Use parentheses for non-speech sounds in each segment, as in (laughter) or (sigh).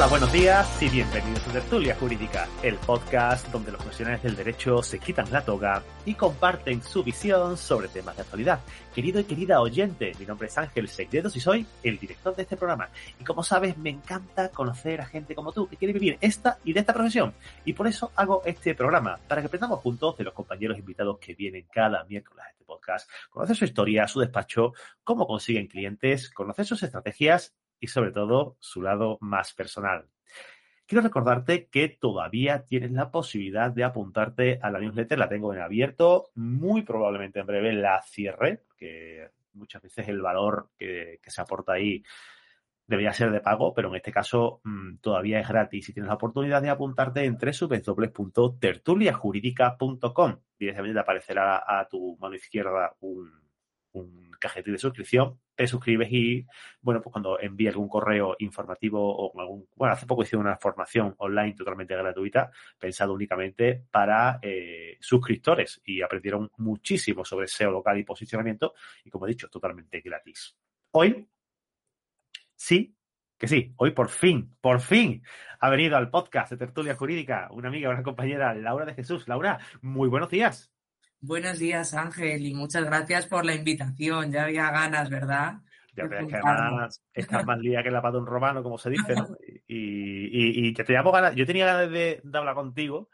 Hola, buenos días y bienvenidos a Tertulia Jurídica, el podcast donde los profesionales del derecho se quitan la toga y comparten su visión sobre temas de actualidad. Querido y querida oyente, mi nombre es Ángel Segredos y soy el director de este programa. Y como sabes, me encanta conocer a gente como tú que quiere vivir esta y de esta profesión. Y por eso hago este programa, para que aprendamos juntos de los compañeros invitados que vienen cada miércoles a este podcast, conocer su historia, su despacho, cómo consiguen clientes, conocer sus estrategias y sobre todo su lado más personal. Quiero recordarte que todavía tienes la posibilidad de apuntarte a la newsletter, la tengo en abierto, muy probablemente en breve la cierre, porque muchas veces el valor que, se aporta ahí debería ser de pago, pero en este caso mm, todavía es gratis y tienes la oportunidad de apuntarte en www.tertuliajurídica.com. Directamente te aparecerá a tu mano izquierda un, un cajetín de suscripción, te suscribes y, bueno, pues cuando envíe algún correo informativo o algún, bueno, hace poco hice una formación online totalmente gratuita, pensado únicamente para eh, suscriptores y aprendieron muchísimo sobre SEO local y posicionamiento y, como he dicho, totalmente gratis. Hoy, sí, que sí, hoy por fin, por fin ha venido al podcast de Tertulia Jurídica una amiga, una compañera, Laura de Jesús. Laura, muy buenos días. Buenos días, Ángel, y muchas gracias por la invitación. Ya había ganas, ¿verdad? Ya ves que además estás más lía que la pata de un romano, como se dice, ¿no? (laughs) Y, y, que te llamo ganas. Yo tenía ganas de, hablar contigo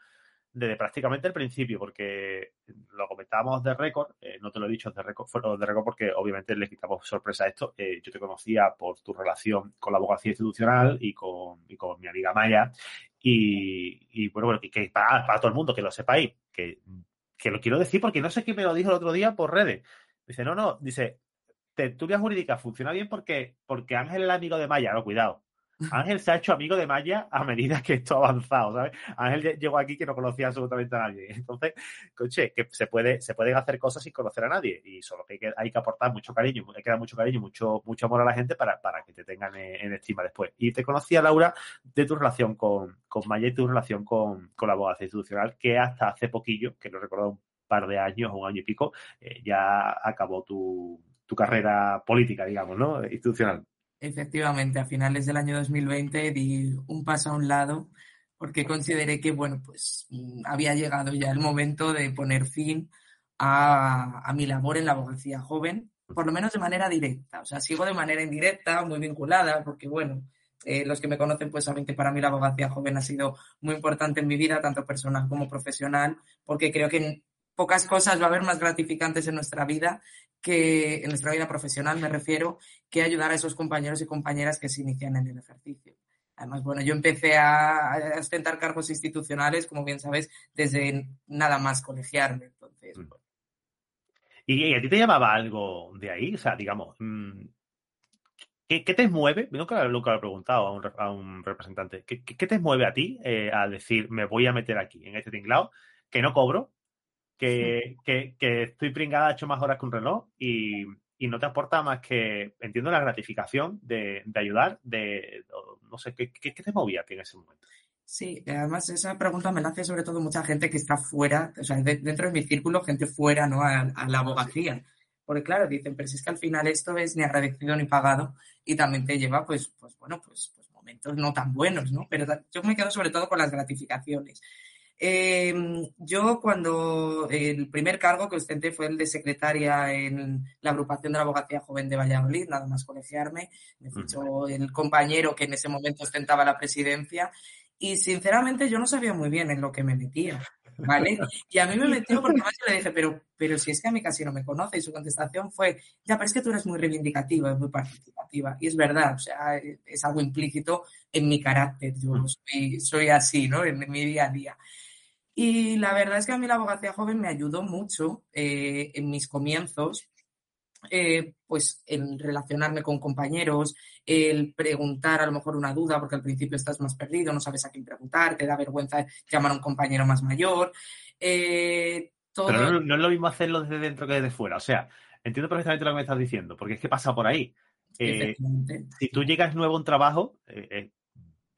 desde prácticamente el principio, porque lo comentábamos de récord, eh, no te lo he dicho de récord, de récord porque obviamente le quitamos sorpresa a esto. Eh, yo te conocía por tu relación con la abogacía institucional y con, y con mi amiga Maya. Y, y bueno, bueno, que para, para todo el mundo, que lo sepáis, que que lo quiero decir porque no sé quién me lo dijo el otro día por redes. Dice, no, no, dice, tertulia jurídica funciona bien porque, porque Ángel es el amigo de Maya, no, cuidado. Ángel se ha hecho amigo de Maya a medida que esto ha avanzado, ¿sabes? Ángel llegó aquí que no conocía absolutamente a nadie. Entonces, coche, que se puede, se pueden hacer cosas sin conocer a nadie. Y solo que hay que, hay que aportar mucho cariño, hay que dar mucho cariño, mucho, mucho amor a la gente para, para que te tengan en, estima después. Y te conocía, Laura, de tu relación con, con Maya y tu relación con, con la abogacía institucional, que hasta hace poquillo, que lo recordado un par de años, un año y pico, eh, ya acabó tu, tu carrera política, digamos, ¿no? Institucional. Efectivamente, a finales del año 2020 di un paso a un lado porque consideré que, bueno, pues mm, había llegado ya el momento de poner fin a, mi labor en la abogacía joven, por lo menos de manera directa. O sea, sigo de manera indirecta, muy vinculada, porque, bueno, eh, los que me conocen pues saben que para mí la abogacía joven ha sido muy importante en mi vida, tanto personal como profesional, porque creo que pocas cosas va a haber más gratificantes en nuestra vida que en nuestra vida profesional, me refiero, que ayudar a esos compañeros y compañeras que se inician en el ejercicio. Además, bueno, yo empecé a, ostentar cargos institucionales, como bien sabes, desde nada más colegiarme. Entonces, mm. ¿Y, a ti te llamaba algo de ahí? O sea, digamos, mm, ¿qué, te mueve? Nunca, nunca lo he preguntado a un, representante. ¿Qué, te mueve a ti eh, a decir, me voy a meter aquí, en este tinglado, que no cobro, que, que, estoy pringada, he hecho más horas que un reloj y, no te aporta más que, entiendo, la gratificación de, ayudar, de, no sé, ¿qué, ¿qué, te movía a en ese momento? Sí, además esa pregunta me la hace sobre todo mucha gente que está fuera, o sea, dentro de mi círculo, gente fuera, ¿no? A, la abogacía. Porque claro, dicen, pero si es que al final esto es ni agradecido ni pagado y también te lleva, pues, pues bueno, pues, pues momentos no tan buenos, ¿no? Pero yo me quedo sobre todo con las gratificaciones. Eh, yo cuando el primer cargo que ostenté fue el de secretaria en la agrupación de la abogacía joven de Valladolid, nada más colegiarme, me fichó el compañero que en ese momento ostentaba la presidencia y sinceramente yo no sabía muy bien en lo que me metía. ¿Vale? (laughs) Y a mí me metió porque además yo le dije, pero, pero si es que a mí casi no me conoce. Y su contestación fue, ya, pero es que tú eres muy reivindicativa, muy participativa. Y es verdad, o sea, es algo implícito en mi carácter. Yo soy, soy así, ¿no? En mi día a día. Y la verdad es que a mí la abogacía joven me ayudó mucho eh, en mis comienzos, eh, pues en relacionarme con compañeros, el preguntar a lo mejor una duda, porque al principio estás más perdido, no sabes a quién preguntar, te da vergüenza llamar a un compañero más mayor. Eh, Pero no, es lo mismo hacerlo desde dentro que desde fuera. O sea, entiendo perfectamente lo que me estás diciendo, porque es que pasa por ahí. si tú llegas nuevo a un trabajo,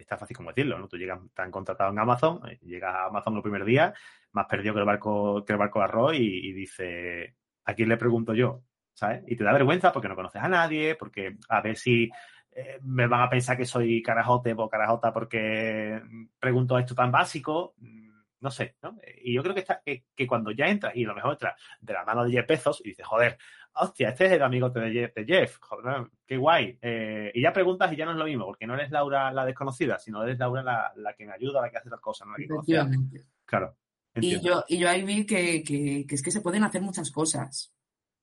está fácil como decirlo, ¿no? Tú llegas, tan contratado en Amazon, eh, llegas a Amazon el primer día, más perdido que el barco, que el barco de arroz y, dice, ¿a quién le pregunto yo? ¿Sabes? Y te da vergüenza porque no conoces a nadie, porque a ver si eh, me van a pensar que soy carajote o carajota porque pregunto esto tan básico. Mm, no sé, ¿no? Y yo creo que, está, que, cuando ya entra, y a lo mejor entra de la mano de Jeff Bezos y dice, joder, hostia, este es el amigo de Jeff, de Jeff joder, qué guay. Eh, y ya preguntas y ya no es lo mismo, porque no eres Laura la desconocida, sino eres Laura la, que me ayuda, la que hace las cosas, ¿no? Claro. Y yo, y yo ahí vi que, que, que, es que se pueden hacer muchas cosas.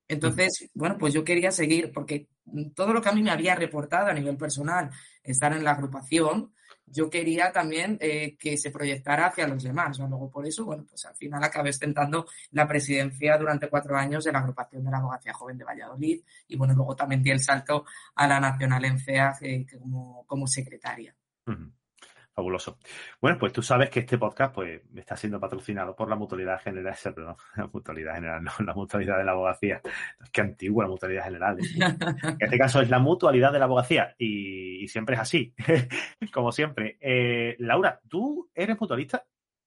Entonces, bueno, pues yo quería seguir, porque todo lo que a mí me había reportado a nivel personal, estar en la agrupación, yo quería también eh, que se proyectara hacia los demás. Luego, por eso, bueno, pues al final acabé ostentando la presidencia durante cuatro años de la agrupación de la abogacía joven de Valladolid y, bueno, luego también di el salto a la nacional en CEA eh, como, como secretaria. Fabuloso. Bueno, pues tú sabes que este podcast pues está siendo patrocinado por la mutualidad general, (laughs) perdón, la mutualidad general, no, la mutualidad de la abogacía. Que antigua la mutualidad general. En este caso es la mutualidad de la abogacía y, siempre es así, (laughs) como siempre. Eh, Laura, ¿tú eres mutualista?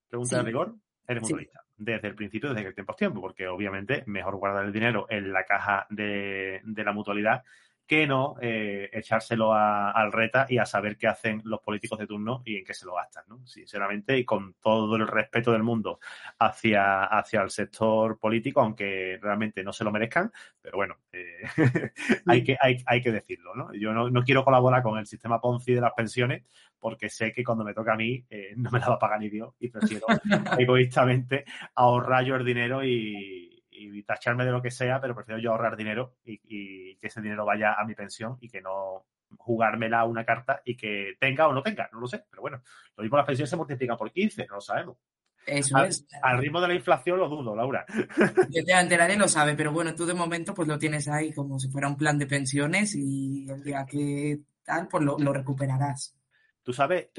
Pregunta de rigor. Eres mutualista. Desde el principio, desde que tiempo es tiempo, porque obviamente mejor guardar el dinero en la caja de, de la mutualidad que no eh, echárselo al reta y a saber qué hacen los políticos de turno y en qué se lo gastan, ¿no? Sinceramente, y con todo el respeto del mundo hacia, hacia el sector político, aunque realmente no se lo merezcan, pero bueno, eh, (laughs) hay, que, hay, hay, que decirlo, ¿no? Yo no, no, quiero colaborar con el sistema Ponzi de las pensiones porque sé que cuando me toca a mí eh, no me la va a pagar ni Dios y prefiero (laughs) egoístamente ahorrar yo el dinero y y tacharme de lo que sea, pero prefiero yo ahorrar dinero y, que ese dinero vaya a mi pensión y que no jugármela una carta y que tenga o no tenga, no lo sé, pero bueno, lo mismo las pensiones se multiplican por 15, no lo sabemos. Eso al, es. Al ritmo de la inflación lo dudo, Laura. (laughs) Yo te enteraré, lo sabe, pero bueno, tú de momento pues lo tienes ahí como si fuera un plan de pensiones y el día que tal, pues lo, lo recuperarás. Tú sabes,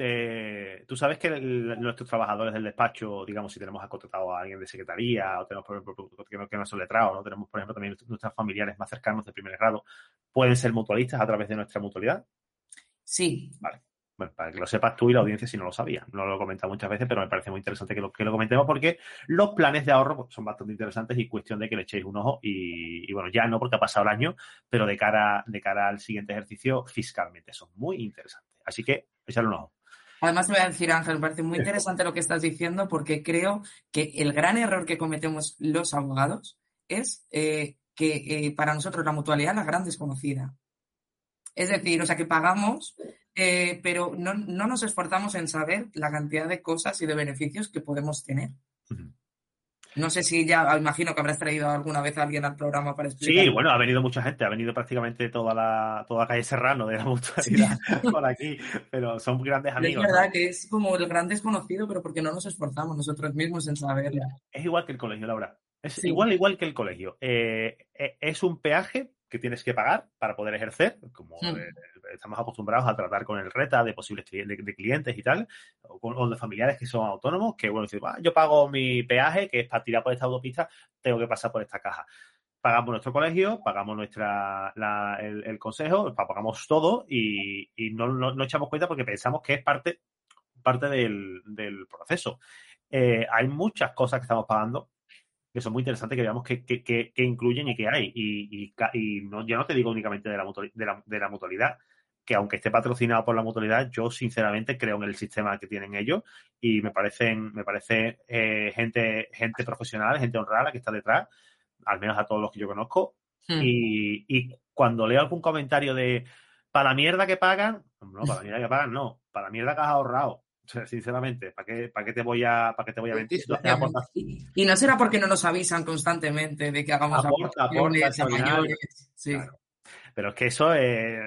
tú sabes que nuestros trabajadores del despacho, digamos, si tenemos contratado a alguien de secretaría o tenemos, por ejemplo, que no, que no son letrados, ¿no? tenemos, por ejemplo, también nuestros familiares más cercanos de primer grado, pueden ser mutualistas a través de nuestra mutualidad. Sí. Vale. Bueno, para que lo sepas tú y la audiencia si no lo sabía. No lo he comentado muchas veces, pero me parece muy interesante que lo, que lo comentemos porque los planes de ahorro pues, son bastante interesantes y cuestión de que le echéis un ojo y, bueno, ya no porque ha pasado el año, pero de cara, de cara al siguiente ejercicio fiscalmente son muy interesantes. Así que echarle un ojo. Además, te voy a decir, Ángel, me parece muy interesante lo que estás diciendo porque creo que el gran error que cometemos los abogados es eh, que eh, para nosotros la mutualidad es la gran desconocida. Es decir, o sea, que pagamos, eh, pero no, nos esforzamos en saber la cantidad de cosas y de beneficios que podemos tener. No sé si ya, imagino que habrás traído alguna vez a alguien al programa para explicar. Sí, bueno, ha venido mucha gente, ha venido prácticamente toda la, toda la calle Serrano de la mutualidad (laughs) por aquí, pero son grandes amigos. Es verdad que es como el gran desconocido, pero porque no nos esforzamos nosotros mismos en saberlo. Es igual que el colegio, Laura. Es igual, igual que el colegio. Eh, eh, es un peaje que tienes que pagar para poder ejercer, como hmm. eh, estamos acostumbrados a tratar con el RETA de posibles clientes, de clientes y tal, o, con, de familiares que son autónomos, que bueno, decir, yo pago mi peaje, que es para tirar por esta autopista, tengo que pasar por esta caja. Pagamos nuestro colegio, pagamos nuestra el, consejo, pagamos todo y, no, no, echamos cuenta porque pensamos que es parte, parte del, proceso. Eh, hay muchas cosas que estamos pagando que son muy interesantes que veamos qué, incluyen y qué hay. Y, y, no, ya no te digo únicamente de la, de, la, de la mutualidad, que aunque esté patrocinado por la mutualidad, yo sinceramente creo en el sistema que tienen ellos y me parecen, me parece eh, gente, gente profesional, gente honrada que está detrás, al menos a todos los que yo conozco. Hmm. Y, y, cuando leo algún comentario de para la mierda que pagan, no, para la mierda que pagan, no, para la mierda que has ahorrado sinceramente, ¿para qué, para qué te voy a, para qué te voy a mentir? y, no será porque no nos avisan constantemente de que hagamos aporta, aporta, mayores. Sí. Pero es que eso es,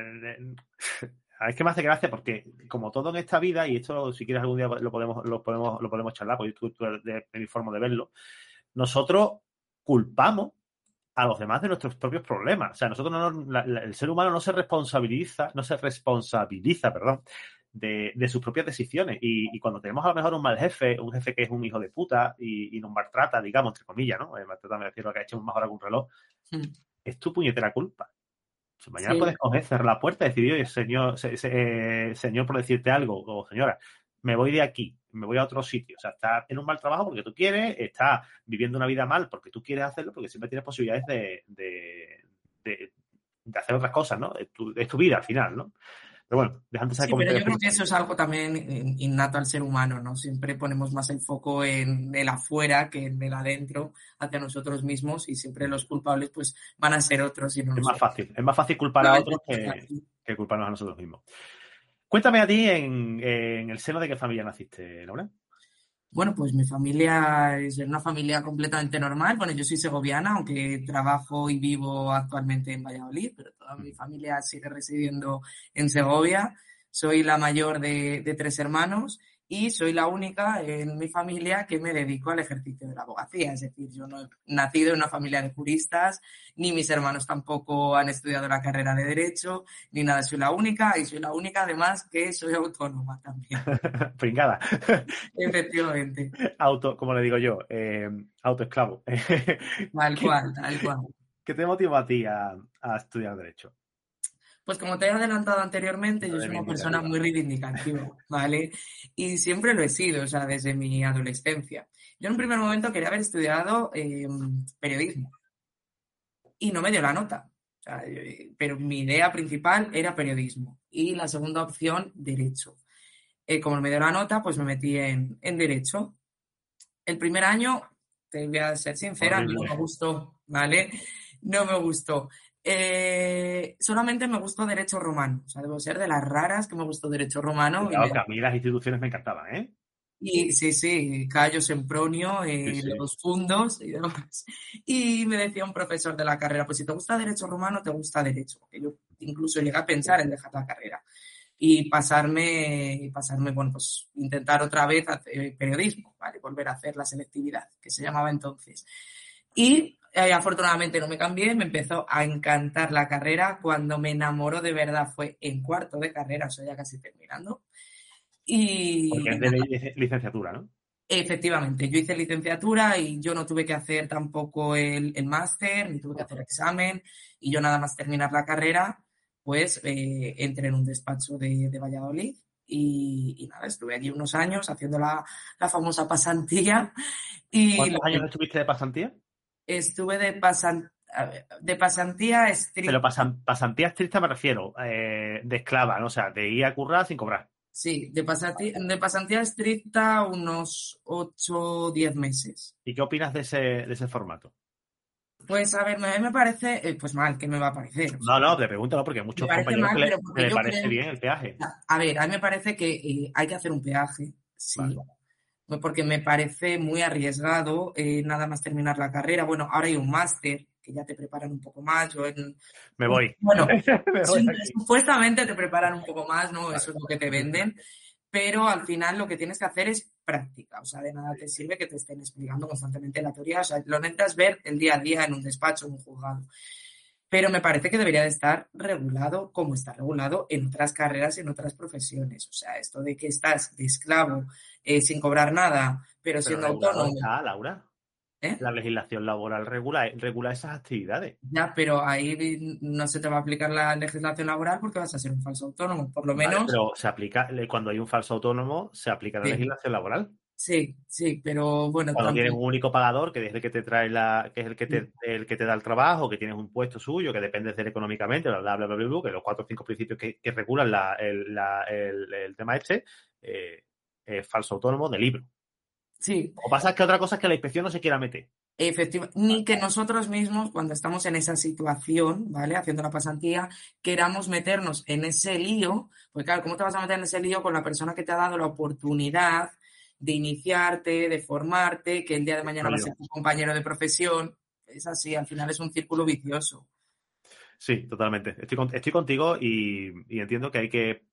(laughs) es que me hace gracia porque como todo en esta vida, y esto si quieres algún día lo podemos, lo podemos, lo podemos charlar, porque tú, tú de, mi forma de verlo, nosotros culpamos a los demás de nuestros propios problemas. O sea, nosotros no, el ser humano no se responsabiliza, no se responsabiliza, perdón, de, sus propias decisiones. Y, cuando tenemos a lo mejor un mal jefe, un jefe que es un hijo de puta y, nos maltrata, digamos, entre comillas, ¿no? Eh, maltrata me refiero a que ha hecho que un reloj, hmm. es tu puñetera culpa. mañana puedes coger, cerrar la puerta y decir, oye, señor, eh, señor, por decirte algo, o señora, me voy de aquí, me voy a otro sitio. O sea, estás en un mal trabajo porque tú quieres, estás viviendo una vida mal porque tú quieres hacerlo, porque siempre tienes posibilidades de, de, de, hacer otras cosas, ¿no? Es tu, es tu vida al final, ¿no? Pero bueno, dejando esa Sí, pero yo creo que eso es algo también innato al ser humano, ¿no? Siempre ponemos más el foco en el afuera que en el adentro hacia nosotros mismos y siempre los culpables pues van a ser otros. Y no es nosotros. más fácil, es más fácil culpar a otros que, que, culparnos a nosotros mismos. Cuéntame a ti en, en el seno de qué familia naciste, Laura. Bueno, pues mi familia es una familia completamente normal. Bueno, yo soy segoviana, aunque trabajo y vivo actualmente en Valladolid, pero toda mi familia sigue residiendo en Segovia. Soy la mayor de, de tres hermanos y soy la única en mi familia que me dedico al ejercicio de la abogacía. Es decir, yo no he nacido en una familia de juristas, ni mis hermanos tampoco han estudiado la carrera de Derecho, ni nada. Soy la única y soy la única además que soy autónoma también. (laughs) Pringada. (laughs) Efectivamente. Auto, como le digo yo, eh, autoesclavo. (laughs) tal cual, tal cual. ¿Qué te motiva a ti a, a estudiar Derecho? Pues como te he adelantado anteriormente, yo soy una persona muy reivindicativa, ¿vale? Y siempre lo he sido, o sea, desde mi adolescencia. Yo en un primer momento quería haber estudiado eh, periodismo y no me dio la nota. O sea, pero mi idea principal era periodismo y la segunda opción, derecho. Eh, como me dio la nota, pues me metí en, en derecho. El primer año, te voy a ser sincera, Horrible. no me gustó, ¿vale? No me gustó. Eh, solamente me gustó Derecho Romano. O sea, debo ser de las raras que me gustó Derecho Romano. Claro, que a mí las instituciones me encantaban, ¿eh? Y sí, sí, Cayo Sempronio, eh, sí, sí. los fundos y demás. Y me decía un profesor de la carrera, pues si te gusta Derecho Romano, te gusta Derecho. Porque yo incluso llegué a pensar en dejar la carrera. Y pasarme, pasarme, bueno, pues intentar otra vez hacer periodismo, ¿vale? Volver a hacer la selectividad, que se llamaba entonces. Y eh, afortunadamente no me cambié, me empezó a encantar la carrera. Cuando me enamoró de verdad fue en cuarto de carrera, o sea, ya casi terminando. Y, Porque es de licenciatura, ¿no? Efectivamente, yo hice licenciatura y yo no tuve que hacer tampoco el, el máster, ni tuve que hacer examen, y yo nada más terminar la carrera, pues eh, entré en un despacho de, de Valladolid y, y, nada, estuve allí unos años haciendo la, la famosa pasantía. Y ¿Cuántos años que... estuviste de pasantía? Estuve de, pasan, de pasantía estricta. Pero pasan, pasantía estricta me refiero, eh, de esclava, ¿no? o sea, de ir a currar sin cobrar. Sí, de pasantía, de pasantía estricta unos 8 o 10 meses. ¿Y qué opinas de ese, de ese formato? Pues a ver, a mí me parece, eh, pues mal, ¿qué me va a parecer? No, no, te pregunto, ¿no? porque hay muchos compañeros mal, que le, que le parece creo... bien el peaje. A ver, a mí me parece que eh, hay que hacer un peaje, sí. Vale. Porque me parece muy arriesgado eh, nada más terminar la carrera. Bueno, ahora hay un máster que ya te preparan un poco más. Yo en... Me voy. (laughs) Bueno, (laughs) me voy sí, supuestamente te preparan un poco más, ¿no? Eso es lo que te venden. Pero al final lo que tienes que hacer es práctica. O sea, de nada te sirve que te estén explicando constantemente la teoría. O sea, lo necesitas ver el día a día en un despacho, en un juzgado. Pero me parece que debería de estar regulado como está regulado en otras carreras y en otras profesiones. O sea, esto de que estás de esclavo eh, sin cobrar nada, pero siendo autónomo. Está, Laura. ¿Eh? La legislación laboral regula, regula esas actividades. Ya, pero ahí no se te va a aplicar la legislación laboral porque vas a ser un falso autónomo, por lo menos. Vale, pero se aplica, cuando hay un falso autónomo, se aplica la sí. legislación laboral. Sí, sí, pero bueno. Cuando también... tienes un único pagador, que es el que te trae la, que es el que te, el que te da el trabajo, que tienes un puesto suyo, que dependes de él económicamente, bla, bla, bla, bla, bla, que los cuatro o cinco principios que, que regulan la, el, la, el, el, tema este, eh, es falso autónomo de libro. Sí. O pasa que otra cosa es que la inspección no se quiera meter. Efectivamente, ni que nosotros mismos, cuando estamos en esa situación, ¿vale? Haciendo la pasantía, queramos meternos en ese lío, porque claro, ¿cómo te vas a meter en ese lío con la persona que te ha dado la oportunidad de iniciarte, de formarte, que el día de mañana va a ser tu compañero de profesión? Es así, al final es un círculo vicioso. Sí, totalmente. Estoy, con, estoy contigo y, y, entiendo que hay que,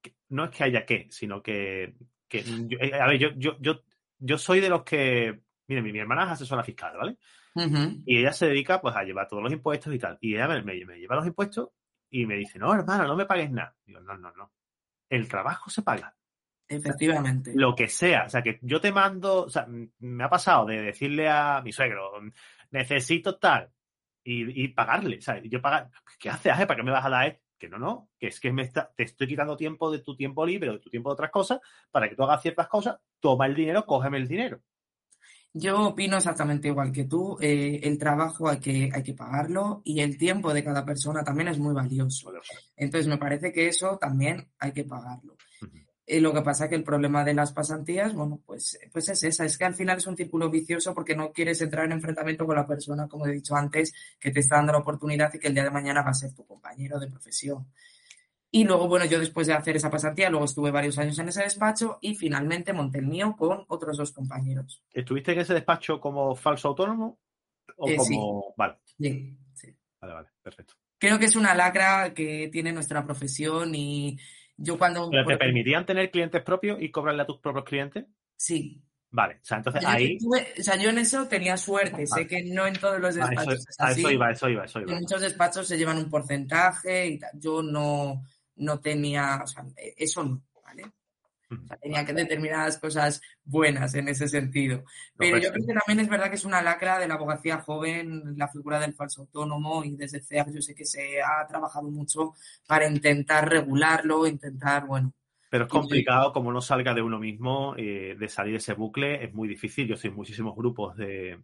que, no es que haya que, sino que, que yo, a ver, yo, yo, yo, yo soy de los que Mire, mi, mi, hermana es asesora fiscal, ¿vale? Uh -huh. Y ella se dedica pues a llevar todos los impuestos y tal. Y ella me, me, me, lleva los impuestos y me dice, no, hermano, no me pagues nada. Digo, no, no, no. El trabajo se paga. Efectivamente. Lo que sea. O sea, que yo te mando, o sea, me ha pasado de decirle a mi suegro, necesito tal, y, y pagarle. O sea, yo pagar, ¿qué haces? ¿Para qué me vas a dar? Que no, no, que es que me está, te estoy quitando tiempo de tu tiempo libre o de tu tiempo de otras cosas para que tú hagas ciertas cosas, toma el dinero, cógeme el dinero. Yo opino exactamente igual que tú. Eh, el trabajo hay que, hay que pagarlo y el tiempo de cada persona también es muy valioso. Entonces, me parece que eso también hay que pagarlo. Eh, lo que pasa es que el problema de las pasantías, bueno, pues, pues es esa, es que al final es un círculo vicioso porque no quieres entrar en enfrentamiento con la persona, como he dicho antes, que te está dando la oportunidad y que el día de mañana va a ser tu compañero de profesión. Y luego, bueno, yo después de hacer esa pasantía, luego estuve varios años en ese despacho y finalmente monté el mío con otros dos compañeros. ¿Estuviste en ese despacho como falso autónomo? ¿O Eh, sí. como.? Vale, Sí, sí. vale, vale, perfecto. Creo que es una lacra que tiene nuestra profesión y yo cuando... ¿Pero te permitían tener clientes propios y cobrarle a tus propios clientes? Sí. Vale, o sea, entonces Yo, ahí. tuve- o sea, yo en eso tenía suerte. Sé que no en todos los A eso, despachos es a así. eso iba, eso iba, eso En iba. muchos despachos se llevan un porcentaje y tal. Yo no, no tenía, o sea, eso no. O sea, tenía que determinadas cosas buenas en ese sentido. Pero yo creo que también es verdad que es una lacra de la abogacía joven, la figura del falso autónomo y desde CEAF yo sé que se ha trabajado mucho para intentar regularlo, intentar, bueno, Pero es complicado, como no salga de uno mismo, eh, de salir de ese bucle, es muy difícil. Yo estoy en muchísimos grupos de,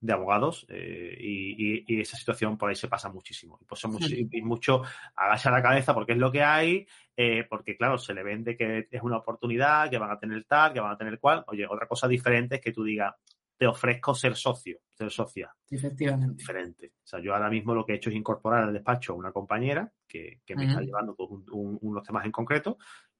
de abogados eh, y, y- y esa situación por ahí se pasa muchísimo. Y, pues son mucho, y mucho agacha la cabeza porque es lo que hay, eh, porque claro, se le vende que es una oportunidad, que van a tener tal, que van a tener cual. Oye, otra cosa diferente es que tú digas, te ofrezco ser socio, ser socia. efectivamente. Diferente. O sea, yo ahora mismo lo que he hecho es incorporar al despacho a una compañera que, que me está llevando pues, un- un- unos temas en concreto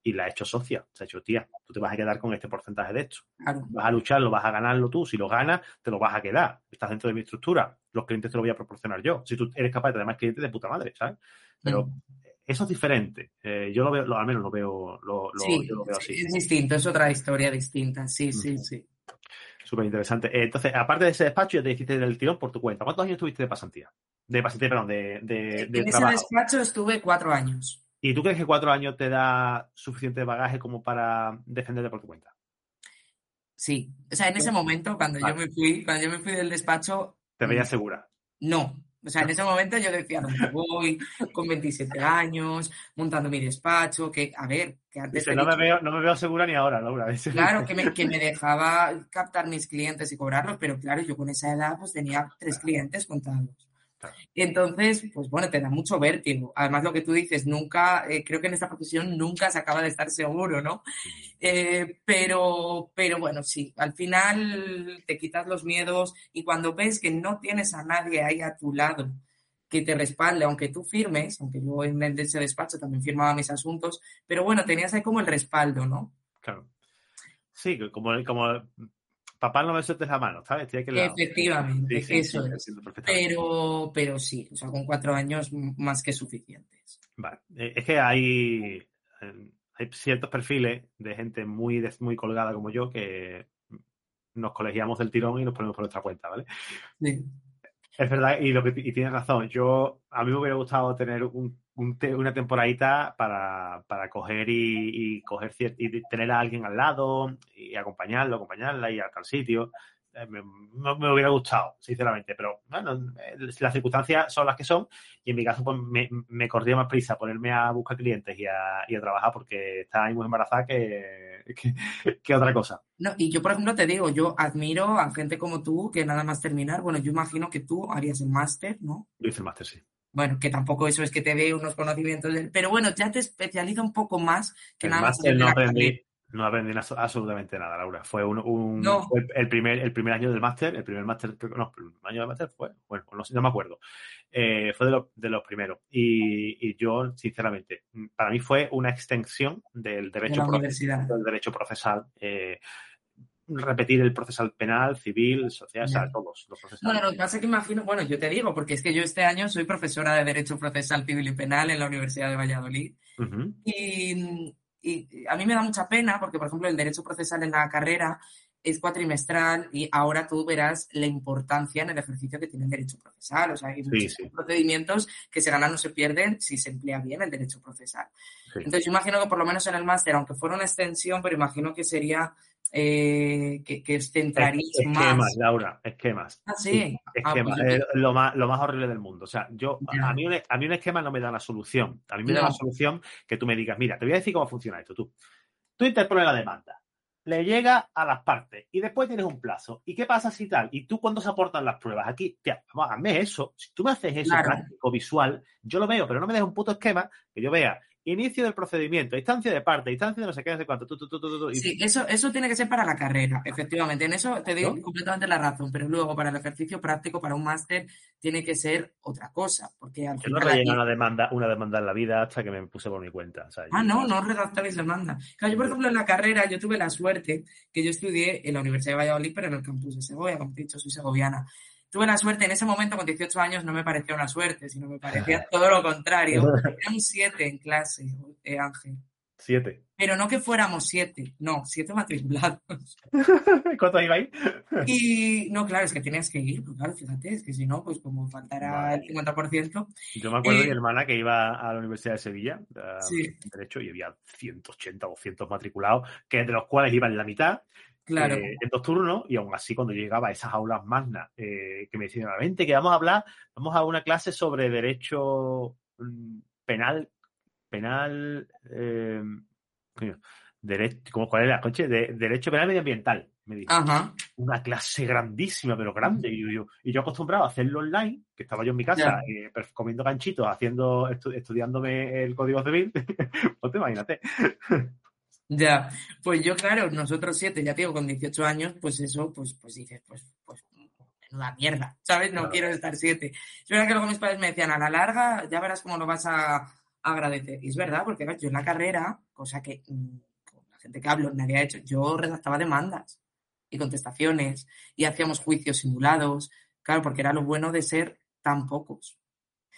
y la he hecho socia. Se ha hecho, tía, tú te vas a quedar con este porcentaje de esto. Claro. Vas a lucharlo, vas a ganarlo tú. Si lo ganas, te lo vas a quedar. Estás dentro de mi estructura. Los clientes te lo voy a proporcionar yo. Si tú eres capaz de tener más clientes de puta madre, ¿sabes? Pero Mm. eso es diferente. Eh, yo lo veo, lo- al menos lo veo, lo, lo- Sí, yo lo veo así. es distinto, es otra historia distinta. Sí, sí, Ujú. sí. Súper interesante. Eh, entonces, aparte de ese despacho, ya te hiciste del tirón por tu cuenta. ¿Cuántos años tuviste de pasantía? De pasantía, perdón, de, de, de En ese despacho estuve cuatro años. ¿Y tú crees que cuatro años te da suficiente bagaje como para defenderte por tu cuenta? Sí. O sea, en ese momento, cuando yo me fui, cuando yo me fui del despacho, Te Mm. veías segura. no. O sea, en ese momento yo decía, ¿dónde voy? Con 27 años, montando mi despacho, que, a ver, que antes Dice, no me, veo, no me veo segura ni ahora, Laura. Claro, que me, (laughs) que me dejaba captar mis clientes y cobrarlos, pero claro, yo con esa edad pues tenía tres clientes contados. Y entonces, pues bueno, te da mucho vértigo. Además, lo que tú dices, nunca, eh, creo que en esta profesión nunca se acaba de estar seguro, ¿no? Eh, pero, pero bueno, sí, al final te quitas los miedos y cuando ves que no tienes a nadie ahí a tu lado que te respalde, aunque tú firmes, aunque yo en ese despacho también firmaba mis asuntos, pero bueno, tenías ahí como el respaldo, ¿no? Claro. Sí, como, como papá no me sueltes la mano, ¿sabes? Estoy aquí al lado. Efectivamente, Sí, eso sí, es. Pero, pero sí, o sea, con cuatro años más que suficientes. Vale. Eh, Es que hay, eh, hay ciertos perfiles de gente muy, muy colgada como yo que nos colegiamos del tirón y nos ponemos por nuestra cuenta, ¿vale? Sí. Es verdad, y, lo que, y tienes razón. Yo, a mí me hubiera gustado tener un, una temporadita para, para coger y, y coger y tener a alguien al lado y acompañarlo, acompañarla y a tal sitio. Eh, Me, no me hubiera gustado, sinceramente, pero bueno, eh, las circunstancias son las que son y en mi caso pues, me, me corría más prisa ponerme a buscar clientes y a, y a trabajar porque estaba ahí muy embarazada que, que, que otra cosa. No, y yo, por ejemplo, te digo, yo admiro a gente como tú que nada más terminar, bueno, yo imagino que tú harías el máster, ¿no? Yo hice el máster, sí. Bueno, que tampoco eso es que te dé unos conocimientos, del- pero bueno, ya te especializa un poco más que El nada más de no aprendí. No aprendí absolutamente nada, Laura. Fue un, un- No. fue el, primer, el primer año del máster, el primer máster, no, el año del máster fue, bueno, no, me acuerdo. Eh, fue de, los- de los primeros. Y, y yo, sinceramente, para mí fue una extensión del de derecho, la proce- universidad. del derecho procesal. eh, repetir el procesal penal, civil, social, o sea, todos los procesales. Bueno, lo que pasa es que imagino, bueno, yo te digo, porque es que yo este año soy profesora de Derecho Procesal Civil y Penal en la Universidad de Valladolid. Y, y a mí me da mucha pena porque, por ejemplo, el derecho procesal en la carrera es cuatrimestral y ahora tú verás la importancia en el ejercicio que tiene el derecho procesal. O sea, hay muchos sí. procedimientos que se ganan o se pierden si se emplea bien el derecho procesal. Sí. Entonces, yo imagino que por lo menos en el máster, aunque fuera una extensión, pero imagino que sería eh, que, que Es- más. Esquemas, Laura, esquemas. Ah, sí. Ah, Esquema, pues es lo más, lo más horrible del mundo. O sea, yo, Ya. a mí, un, a mí un esquema no me da la solución. A mí me da la solución que tú me digas, mira, te voy a decir cómo funciona esto tú. Tú interpones la demanda. le llega a las partes y después tienes un plazo. ¿Y qué pasa si tal? ¿Y tú cuándo se aportan las pruebas? Aquí, tía, vamos, hazme eso. Si tú me haces eso Claro. práctico, visual, yo lo veo, pero no me dejes un puto esquema que yo vea inicio del procedimiento, instancia de parte, instancia de no sé qué, no sé cuánto, tú, tú, tú, y- Sí, eso, eso tiene que ser para la carrera, efectivamente. En eso te doy ¿No? completamente la razón, pero luego para el ejercicio práctico, para un máster, tiene que ser otra cosa, porque al Yo no aquí- una demanda, una demanda en la vida hasta que me puse por mi cuenta. o sea, Ah, yo- no, no redactáis demanda. Claro, yo, por ejemplo, en la carrera, yo tuve la suerte que yo estudié en la Universidad de Valladolid, pero en el campus de Segovia, como te he dicho, soy segoviana. Tuve la suerte, en ese momento, con 18 años, no me parecía una suerte, sino me parecía (laughs) todo lo contrario. (laughs) Era un 7 en clase, eh, Ángel. Siete. Pero no que fuéramos 7, no, 7 matriculados. (laughs) ¿Cuántos iba ahí? Y no, claro, es que tenías que ir, pues claro, fíjate, es que si no, pues como faltara Vale. el 50%, Yo me acuerdo de Eh, mi hermana que iba a la Universidad de Sevilla, Sí. Derecho, y había 180 o 200 matriculados, que de los cuales iban la mitad claro. eh, en dos turnos, y aún así cuando yo llegaba a esas aulas magnas eh, que me decían, vente, que vamos a hablar, vamos a una clase sobre derecho mm, penal, penal, eh, derecho, ¿cómo, ¿cuál era? Coche, de, derecho penal medioambiental, me dijo. Ajá, Una clase grandísima, pero grande. Y yo, y yo acostumbrado a hacerlo online, que estaba yo en mi casa eh, comiendo ganchitos, haciendo, estu- estudiándome el código civil, (laughs) pues te imagínate. Ya. Pues yo, claro, nosotros siete, ya te digo, con 18 años, pues eso, pues, pues dices, pues, pues, menuda mierda, ¿sabes? No Claro. quiero estar siete. Es verdad que luego mis padres me decían, a la larga, ya verás cómo lo vas a agradecer. Y es verdad, porque yo en la carrera, cosa que mm, con la gente que hablo nadie ha hecho, yo redactaba demandas y contestaciones y hacíamos juicios simulados, claro, porque era lo bueno de ser tan pocos.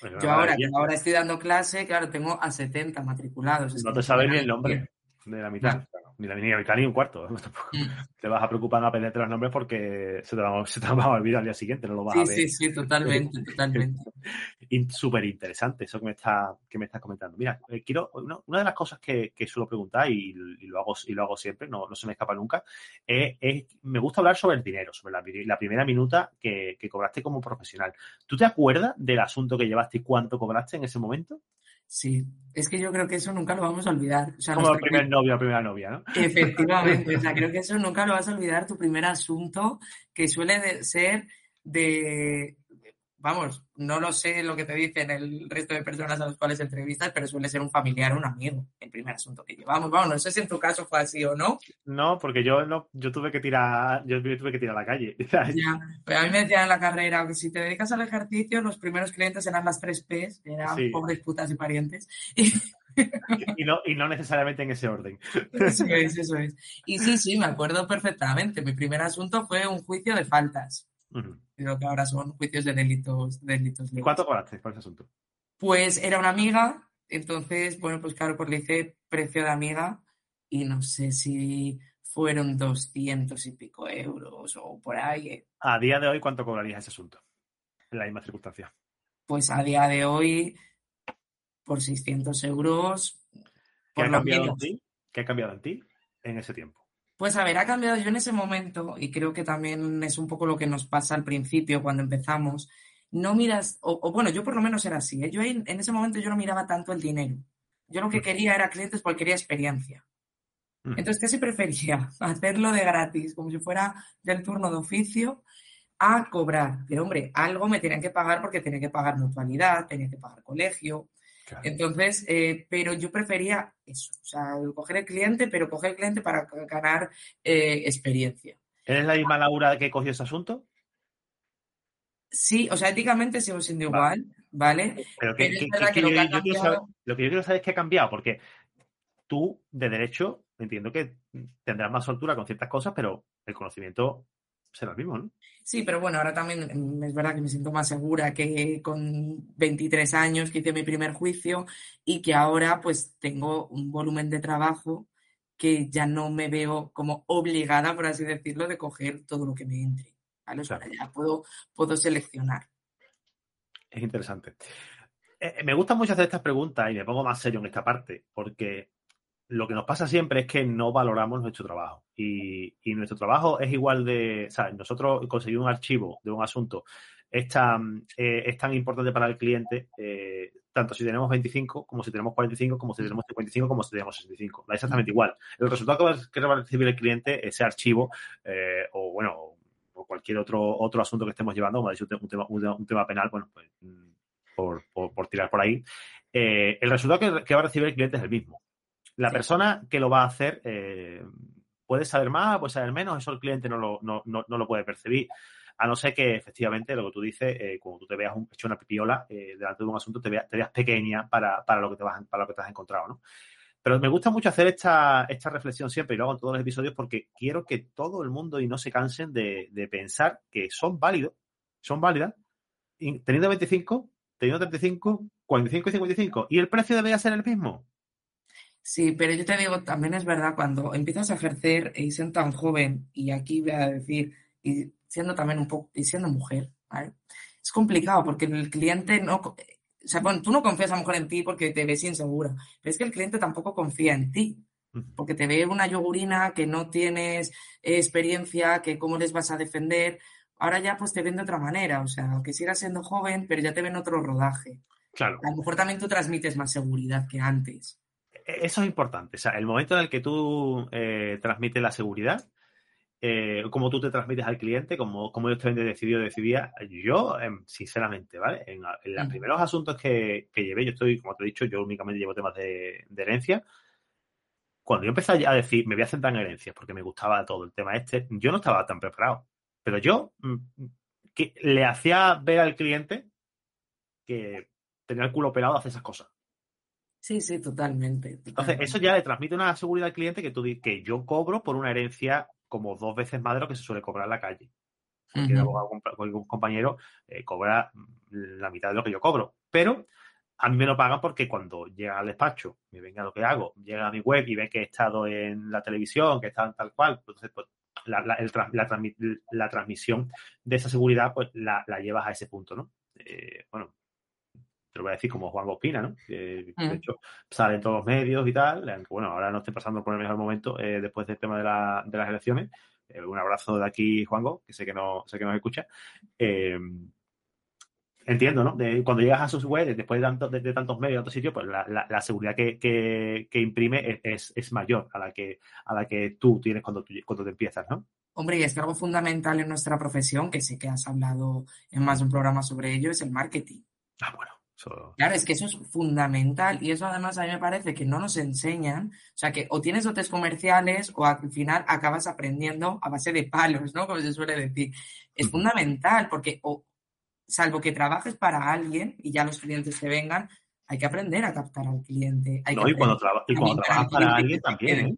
Pues Yo ahora, que ahora estoy dando clase, claro, tengo a 70 matriculados. No te sabes ni el nombre. De la mitad. Ni la ni la mitad ni un cuarto. (laughs) Tampoco. Mm. Te vas a preocupar en aprenderte los nombres porque se te van, a- (laughs) se te van a olvidar al día siguiente, no lo vas Sí, a ver. sí, sí, totalmente, totalmente. (laughs) Súper interesante eso que me, está, que me estás comentando. Mira, eh, quiero, una, una de las cosas que, que suelo preguntar y, y lo hago, y lo hago siempre, no, no se me escapa nunca, es, es- me gusta hablar sobre el dinero, sobre la, la primera minuta que, que cobraste como profesional. ¿Tú te acuerdas del asunto que llevaste y cuánto cobraste en ese momento? Sí, es que yo creo que eso nunca lo vamos a olvidar. O sea, Como el primer novio o primera novia, ¿no? Efectivamente, o sea, creo que (laughs) eso nunca lo vas a olvidar, tu primer asunto, que suele de- ser de, vamos, no lo sé lo que te dicen el resto de personas a las cuales entrevistas, pero suele ser un familiar o un amigo, el primer asunto que llevamos. Vamos, no sé si en tu caso fue así o no. No, porque yo no, yo tuve que tirar, yo tuve que tirar a la calle. (laughs) Ya, pero a mí me decían en la carrera que si te dedicas al ejercicio, los primeros clientes eran las tres P's, eran Sí. pobres putas y parientes. (laughs) Y no, y no necesariamente en ese orden. eso es, eso es. Y sí, sí, me acuerdo perfectamente. Mi primer asunto fue un juicio de faltas. Creo que ahora son juicios de delitos, de delitos ¿Y leves. cuánto cobraste por ese asunto? Pues era una amiga, entonces, bueno, pues claro, pues le hice precio de amiga y no sé si fueron 200 y pico euros o por ahí. eh. A día de hoy, ¿cuánto cobrarías ese asunto? En la misma circunstancia. Pues a día de hoy, por 600 euros, ¿Qué ha cambiado en ti? ¿Qué ha cambiado en ti en ese tiempo? Pues a ver, ha cambiado yo en ese momento, y creo que también es un poco lo que nos pasa al principio cuando empezamos. No miras, o, o bueno, yo por lo menos era así, ¿eh? Yo en ese momento yo no miraba tanto el dinero. Yo lo que quería era clientes porque quería experiencia. Ujú. Entonces, ¿qué se prefería? (laughs) Hacerlo de gratis, como si fuera del turno de oficio, a cobrar. Pero hombre, algo me tenían que pagar porque tenía que pagar mutualidad, tenía que pagar colegio. Claro. Entonces, eh, pero yo prefería eso, o sea, coger el cliente, pero coger el cliente para ganar eh, experiencia. ¿Eres la misma Laura que cogió ese asunto? Sí, o sea, éticamente sigo siendo Vale. igual, ¿vale? Pero que, Pero es que- verdad que- que lo yo quiero cambiado- saber- lo que yo quiero saber es qué ha cambiado, porque tú, de derecho, entiendo que tendrás más soltura con ciertas cosas, pero el conocimiento será mismo, ¿no? Sí, pero bueno, ahora también mm, es verdad que me siento más segura que con 23 años que hice mi primer juicio y que ahora pues tengo un volumen de trabajo que ya no me veo como obligada, por así decirlo, de coger todo lo que me entre. ¿vale? O sea, Claro. ya puedo, puedo seleccionar. Es interesante. Eh, me gusta mucho hacer estas preguntas y me pongo más serio en esta parte, porque lo que nos pasa siempre es que no valoramos nuestro trabajo. Y, y nuestro trabajo es igual de. O sea, nosotros conseguir un archivo de un asunto es tan, eh, es tan importante para el cliente, eh, tanto si tenemos 25, como si tenemos 45, como si tenemos 55, como si tenemos 65. Da exactamente igual. El resultado que va a recibir el cliente, ese archivo, eh, o bueno, o cualquier otro, otro asunto que estemos llevando, como ha dicho, un tema, un tema penal, bueno, pues mm, por, por, tirar por ahí, eh, el resultado que, va a recibir el cliente es el mismo. La persona que lo va a hacer eh, puede saber más, puede saber menos, eso el cliente no lo, no, no, no lo puede percibir. A no ser que efectivamente lo que tú dices, eh, cuando tú te veas un, hecho una pipiola eh, delante de un asunto, te veas, te veas pequeña para, para, lo que te vas, para lo que te has encontrado, ¿no? Pero me gusta mucho hacer esta, esta reflexión siempre y lo hago en todos los episodios porque quiero que todo el mundo y no se cansen de, de pensar que son válidos, son válidas, teniendo 25, teniendo 35, 45 y 55. ¿Y el precio debería ser el mismo? Sí, pero yo te digo, también es verdad, cuando empiezas a ejercer y siendo tan joven, y aquí voy a decir, y siendo también un poco, y siendo mujer, ¿vale? Es complicado porque el cliente no, o sea, bueno, tú no confías a lo mejor en ti porque te ves insegura, pero es que el cliente tampoco confía en ti, porque te ve una yogurina que no tienes experiencia, que cómo les vas a defender. Ahora ya pues te ven de otra manera, o sea, que sigas siendo joven, pero ya te ven otro rodaje. Claro. A lo mejor también tú transmites más seguridad que antes. Eso es importante. O sea, el momento en el que tú eh, transmites la seguridad, eh, como tú te transmites al cliente, como, como ellos te decidido decidía, yo, em, sinceramente, ¿vale? En, los mm. primeros asuntos que, que, llevé, yo estoy, como te he dicho, yo únicamente llevo temas de, herencia. Cuando yo empecé a decir, me voy a centrar en herencias porque me gustaba todo el tema este, yo no estaba tan preparado. Pero yo mm, que le hacía ver al cliente que tenía el culo pelado a hacer esas cosas. Sí, sí, totalmente, Entonces, eso ya le transmite una seguridad al cliente que, tú, que yo cobro por una herencia como dos veces más de lo que se suele cobrar en la calle. Cualquier uh compañero eh, cobra la mitad de lo que yo cobro. Pero a mí me lo pagan porque cuando llega al despacho, me venga lo que hago, llega a mi web y ve que he estado en la televisión, que he estado en tal cual, entonces pues la, la, transmisión de esa seguridad pues la, llevas a ese punto, ¿no? Eh, bueno, te lo voy a decir como Juan Opina, ¿no? de mm. hecho sale en todos los medios y tal, aunque bueno, ahora no estoy pasando por el mejor momento eh, después del tema de, las elecciones. Eh, un abrazo de aquí, Juango, que sé que no sé que nos escucha. Eh, entiendo, ¿no? cuando llegas a sus webs, después de, tanto, de, tantos medios, tantos sitios, pues la, seguridad que, imprime es, mayor a la que a la que tú tienes cuando, cuando te empiezas, ¿no? Hombre, y es que algo fundamental en nuestra profesión, que sé que has hablado en más de un programa sobre ello, es el marketing. Ah, bueno. Claro, es que eso es fundamental y eso además a mí me parece que no nos enseñan, o sea que o tienes dotes comerciales o al final acabas aprendiendo a base de palos, ¿no? Como se suele decir. Es fundamental porque o, salvo que trabajes para alguien y ya los clientes te vengan, hay que aprender a captar al cliente. no, y cuando, trabajas para alguien también, ¿eh?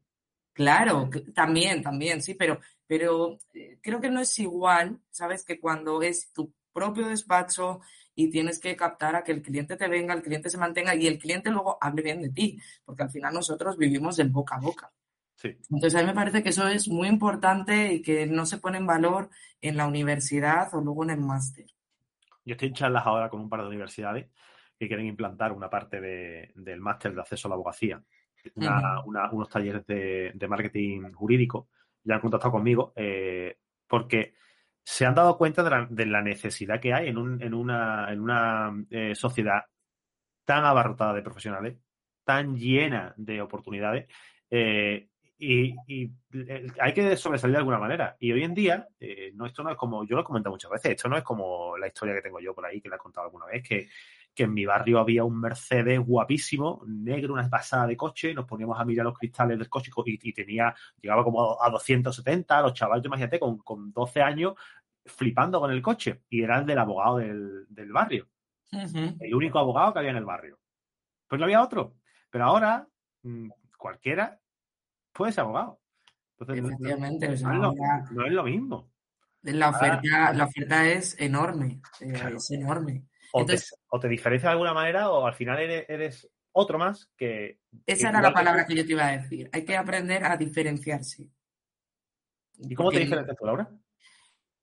Claro, también, también, sí, pero, pero eh, creo que no es igual, ¿sabes? Que cuando es tu propio despacho y tienes que captar a que el cliente te venga, el cliente se mantenga y el cliente luego hable bien de ti, porque al final nosotros vivimos del boca a boca. Sí. Entonces a mí me parece que eso es muy importante y que no se pone en valor en la universidad o luego en el máster. Yo estoy en charlas ahora con un par de universidades que quieren implantar una parte del máster de acceso a la abogacía, unos talleres de, marketing jurídico. Ya han contactado conmigo eh, porque se han dado cuenta de la, necesidad que hay en, una, eh, sociedad tan abarrotada de profesionales, tan llena de oportunidades, eh, y, eh, hay que sobresalir de alguna manera. Y hoy en día, no, esto no es como, yo lo he comentado muchas veces, esto no es como la historia que tengo yo por ahí, que la he contado alguna vez, que, en mi barrio había un Mercedes guapísimo, negro, una pasada de coche, nos poníamos a mirar los cristales del coche y, tenía, llegaba como a 270, los chavales, imagínate, con, con 12 años, flipando con el coche y era el del abogado del, barrio. El único abogado que había en el barrio. Pues no había otro. Pero ahora mm, cualquiera puede ser abogado. Efectivamente, no, es lo, mismo. La oferta, la oferta es enorme. Eh, es enorme. O, te, o, diferencia de alguna manera o al final eres, otro más que... Esa era la palabra que yo te iba a decir. Hay que aprender a diferenciarse. ¿Y cómo te diferencias tú, Laura?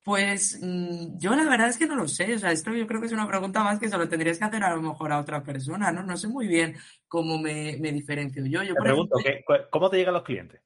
Pues mm, yo la verdad es que no lo sé, o sea, esto yo creo que es una pregunta más que se lo tendrías que hacer a lo mejor a otra persona, ¿no? No sé muy bien cómo me, diferencio yo. yo te pregunto, ¿cómo te llegan los clientes?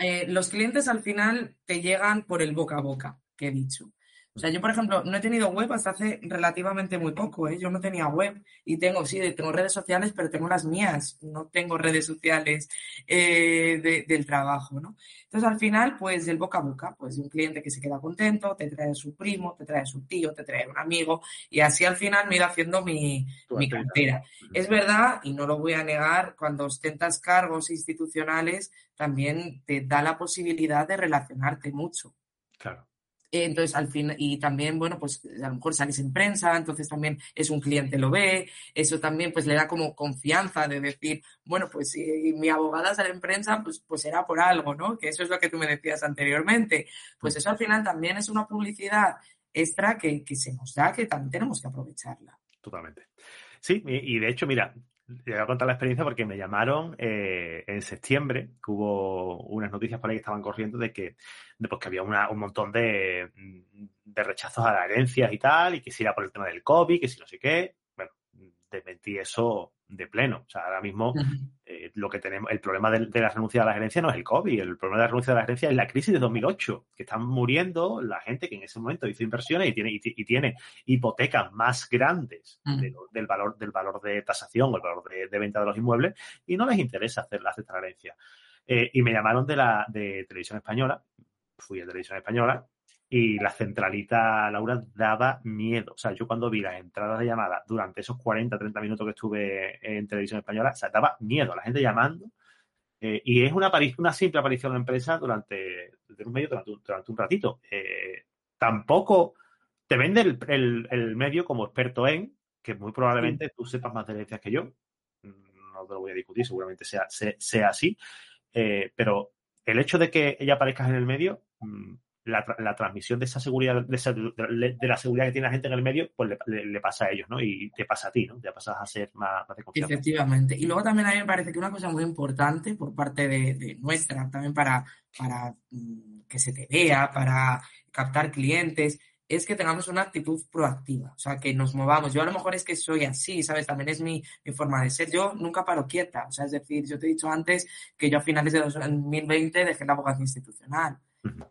Eh, los clientes al final te llegan por el boca a boca, que he dicho. O sea, yo, por ejemplo, no he tenido web hasta hace relativamente muy poco, ¿eh? Yo no tenía web y tengo, sí, tengo redes sociales, pero tengo las mías, no tengo redes sociales eh, del trabajo, ¿no? Entonces, al final, pues, el boca a boca, pues, un cliente que se queda contento, te trae a su primo, te trae a su tío, te trae a un amigo y así al final me he ido haciendo mi, mi cartera. Es verdad, y no lo voy a negar, cuando ostentas cargos institucionales, también te da la posibilidad de relacionarte mucho. Claro. Entonces, al fin, y también, bueno, pues a lo mejor sales en prensa, entonces también es un cliente lo ve, eso también pues le da como confianza de decir, bueno, pues si mi abogada sale en prensa, pues, pues será por algo, ¿no? Que eso es lo que tú me decías anteriormente. Pues eso al final también es una publicidad extra que, que se nos da, que también tenemos que aprovecharla. Totalmente. Sí, y de hecho, mira, te voy a contar la experiencia porque me llamaron eh, en septiembre, que hubo unas noticias por ahí que estaban corriendo de que, de, pues, que había un montón de, de, rechazos a las herencias y tal, y que si era por el tema del COVID, que si no sé qué. Bueno, desmentí eso de pleno. O sea, ahora mismo eh, lo que tenemos, el problema de, la renuncia a la gerencia no es el COVID, el problema de la renuncia a la gerencia es la crisis de 2008, que están muriendo la gente que en ese momento hizo inversiones y tiene, y, tiene hipotecas más grandes del valor del valor de tasación o el valor de, venta de los inmuebles y no les interesa hacer, hacer esta herencia. Eh, y me llamaron de la de televisión española, fui a televisión española y la centralita, Laura, daba miedo. O sea, yo cuando vi las entradas de llamada durante esos 40, 30 minutos que estuve en televisión española, o sea, daba miedo a la gente llamando. Eh, y es una, una simple aparición en la empresa durante, un medio, durante un, ratito. Eh, tampoco te vende el, medio como experto en, que muy probablemente tú sepas más de herencias que yo. No te lo voy a discutir, seguramente sea, sea, así. Eh, pero el hecho de que ella aparezca en el medio mm, la, transmisión de esa seguridad, de, la seguridad que tiene la gente en el medio, pues le, pasa a ellos, ¿no? Y te pasa a ti, ¿no? Ya pasas a ser más, de confianza. Efectivamente. Y luego también a mí me parece que una cosa muy importante por parte de, nuestra, también para, para mm, que se te vea, para captar clientes, es que tengamos una actitud proactiva, o sea, que nos movamos. Yo a lo mejor es que soy así, ¿sabes? También es mi, mi, forma de ser. Yo nunca paro quieta, o sea, es decir, yo te he dicho antes que yo a finales de 2020 dejé la abogacía institucional.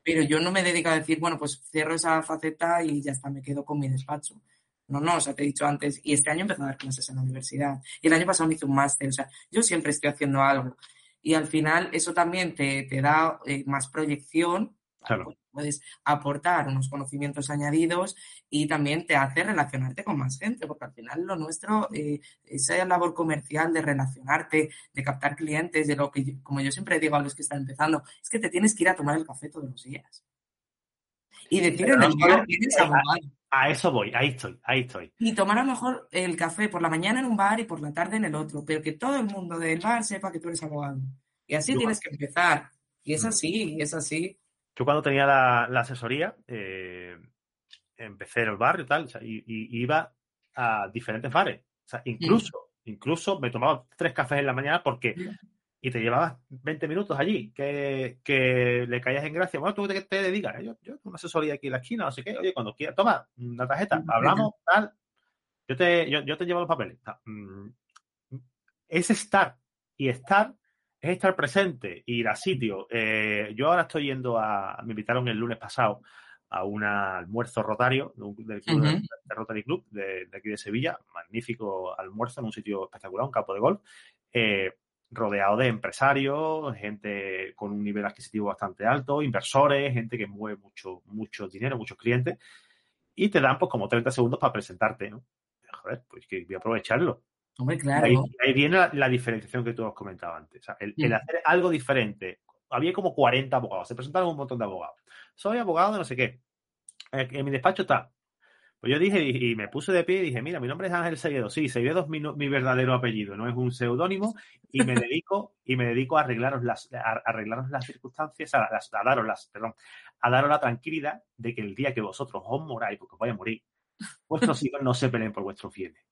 Pero yo no me dedico a decir, bueno, pues cierro esa faceta y ya está, me quedo con mi despacho. No, no, o sea, te he dicho antes, y este año empecé a dar clases en la universidad. Y el año pasado me hice un máster, o sea, yo siempre estoy haciendo algo. Y al final eso también te, te da eh, más proyección Claro. Puedes aportar unos conocimientos añadidos y también te hace relacionarte con más gente, porque al final lo nuestro, eh, esa labor comercial de relacionarte, de captar clientes, de lo que, como yo siempre digo a los que están empezando, es que te tienes que ir a tomar el café todos los días. Y decir en el bar tienes A eso voy, ahí estoy, ahí estoy. Y tomar a lo mejor el café por la mañana en un bar y por la tarde en el otro, pero que todo el mundo del bar sepa que tú eres abogado. Y así tienes que empezar. Y es mm. así, y es así. Yo cuando tenía la, asesoría, eh, empecé en el barrio y tal, y, iba a diferentes bares. O sea, incluso, incluso me tomaba tres cafés en la mañana porque y te llevabas 20 minutos allí, que, que le caías en gracia. Bueno, tú te, te dedicas, yo, yo una asesoría aquí en la esquina, no sé qué, oye, cuando quieras, toma una tarjeta, hablamos, tal, yo te, yo, yo te llevo los papeles. Mm, es estar y estar es estar presente, ir a sitio. Eh, yo ahora estoy yendo a, me invitaron el lunes pasado a un almuerzo rotario del club de, Rotary Club de, aquí de Sevilla, magnífico almuerzo en un sitio espectacular, un campo de golf, eh, rodeado de empresarios, gente con un nivel adquisitivo bastante alto, inversores, gente que mueve mucho, mucho dinero, muchos clientes, y te dan pues como 30 segundos para presentarte, ¿no? Joder, pues que voy a aprovecharlo. Ahí, viene la, diferenciación que tú has comentado antes. el, mm. hacer algo diferente. Había como 40 abogados, se presentaron un montón de abogados. Soy abogado de no sé qué. Eh, en, mi despacho está. Pues yo dije y, me puse de pie y dije, mira, mi nombre es Ángel Seguedo. Sí, Seguedo es mi, verdadero apellido, no es un seudónimo y me dedico y me dedico a arreglaros las, arreglaros las circunstancias, a, daros las, perdón, a daros la tranquilidad de que el día que vosotros os moráis, porque os vais a morir, vuestros hijos no se peleen por vuestros bienes.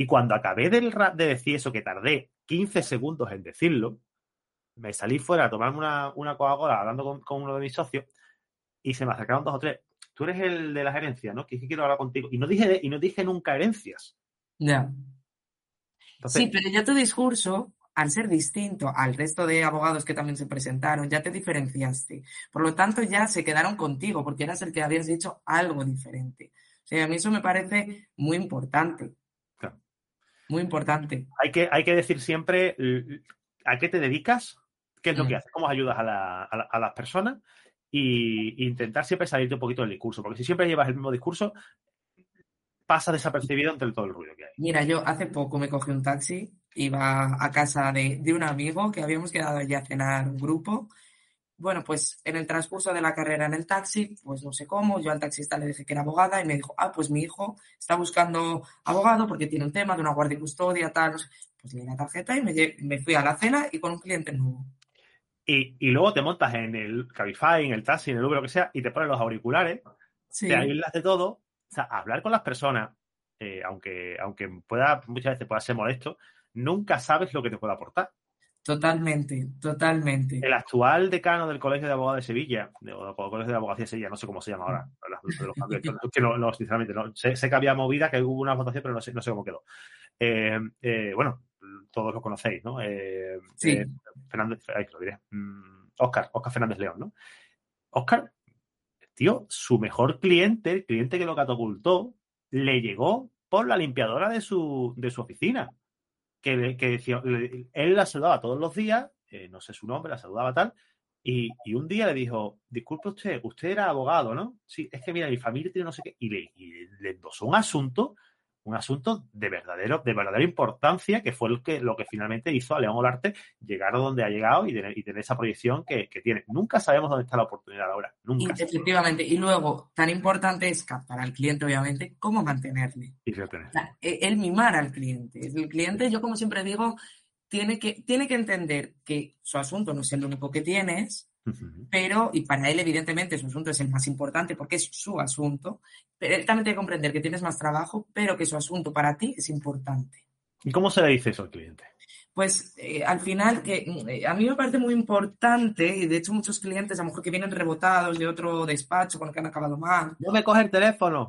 Y cuando acabé de decir eso, que tardé 15 segundos en decirlo, me salí fuera a tomarme una, una Coca-Cola hablando con, uno de mis socios y se me acercaron dos o tres. Tú eres el de la gerencia, ¿no? Que, quiero hablar contigo. Y no dije, y no dije nunca herencias. Ya. sí, pero ya tu discurso al ser distinto al resto de abogados que también se presentaron, ya te diferenciaste. Por lo tanto, ya se quedaron contigo porque eras el que habías dicho algo diferente. O sea, a mí eso me parece muy importante. Muy importante. Hay que, hay que decir siempre a qué te dedicas, qué es lo que mm. haces, cómo ayudas a, las personas y intentar siempre salirte un poquito del discurso, porque si siempre llevas el mismo discurso, pasa desapercibido entre todo el ruido que hay. Mira, yo hace poco me cogí un taxi, iba a casa de, un amigo que habíamos quedado allí a cenar un grupo. Bueno, pues en el transcurso de la carrera en el taxi, pues no sé cómo, yo al taxista le dije que era abogada y me dijo, ah, pues mi hijo está buscando abogado porque tiene un tema de una guardia y custodia, tal, pues le di la tarjeta y me, fui a la cena y con un cliente nuevo. Y, luego te montas en el Cabify, en el taxi, en el Uber, lo que sea, y te pones los auriculares, te aíslas de todo o sea, hablar con las personas, eh, aunque, aunque pueda, muchas veces pueda ser molesto, nunca sabes lo que te puede aportar. Totalmente, totalmente. El actual decano del Colegio de Abogados de Sevilla, o Colegio de Abogacía de Sevilla, no sé cómo se llama ahora, (laughs) que no, sinceramente, no, sé, que había movida, que hubo una votación, pero no sé, no sé cómo quedó. Eh, eh, bueno, todos lo conocéis, ¿no? sí. Fernández, ahí lo diré. Oscar, mm, Oscar Fernández León, ¿no? Oscar tío, su mejor cliente, el cliente que lo catapultó, le llegó por la limpiadora de su, de su oficina. Que, que decía, él la saludaba todos los días, eh, no sé su nombre, la saludaba tal, y, un día le dijo, disculpe usted, usted era abogado, ¿no? Sí, es que mira, mi familia tiene no sé qué, y le, y le endosó un asunto un asunto de verdadero, de verdadera importancia, que fue el que, lo que finalmente hizo a León Olarte llegar a donde ha llegado y tener, y tener esa proyección que, tiene. Nunca sabemos dónde está la oportunidad ahora. Nunca. efectivamente. Y luego, tan importante es para el cliente, obviamente, cómo mantenerle. Y e, el mimar al cliente. El cliente, yo como siempre digo, tiene que, tiene que entender que su asunto no es el único que tienes, pero, y para él evidentemente su asunto es el más importante porque es su asunto, pero él también tiene que comprender que tienes más trabajo, pero que su asunto para ti es importante. ¿Y cómo se le dice eso al cliente? Pues eh, al final, que eh, a mí me parece muy importante, y de hecho muchos clientes a lo mejor que vienen rebotados de otro despacho con el que han acabado mal. No me coge el teléfono.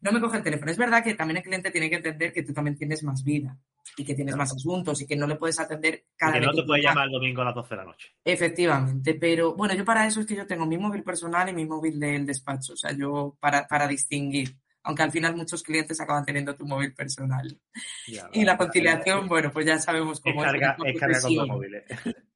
no me coge el teléfono. Es verdad que también el cliente tiene que entender que tú también tienes más vida y que tienes más asuntos y que no le puedes atender cada y que no te puede llamar el domingo a las 12 de la noche. Efectivamente, pero bueno, yo para eso es que yo tengo mi móvil personal y mi móvil del despacho, o sea, yo para, para distinguir, aunque al final muchos clientes acaban teniendo tu móvil personal. y la conciliación, bueno, pues ya sabemos cómo es. es carga con tu móvil.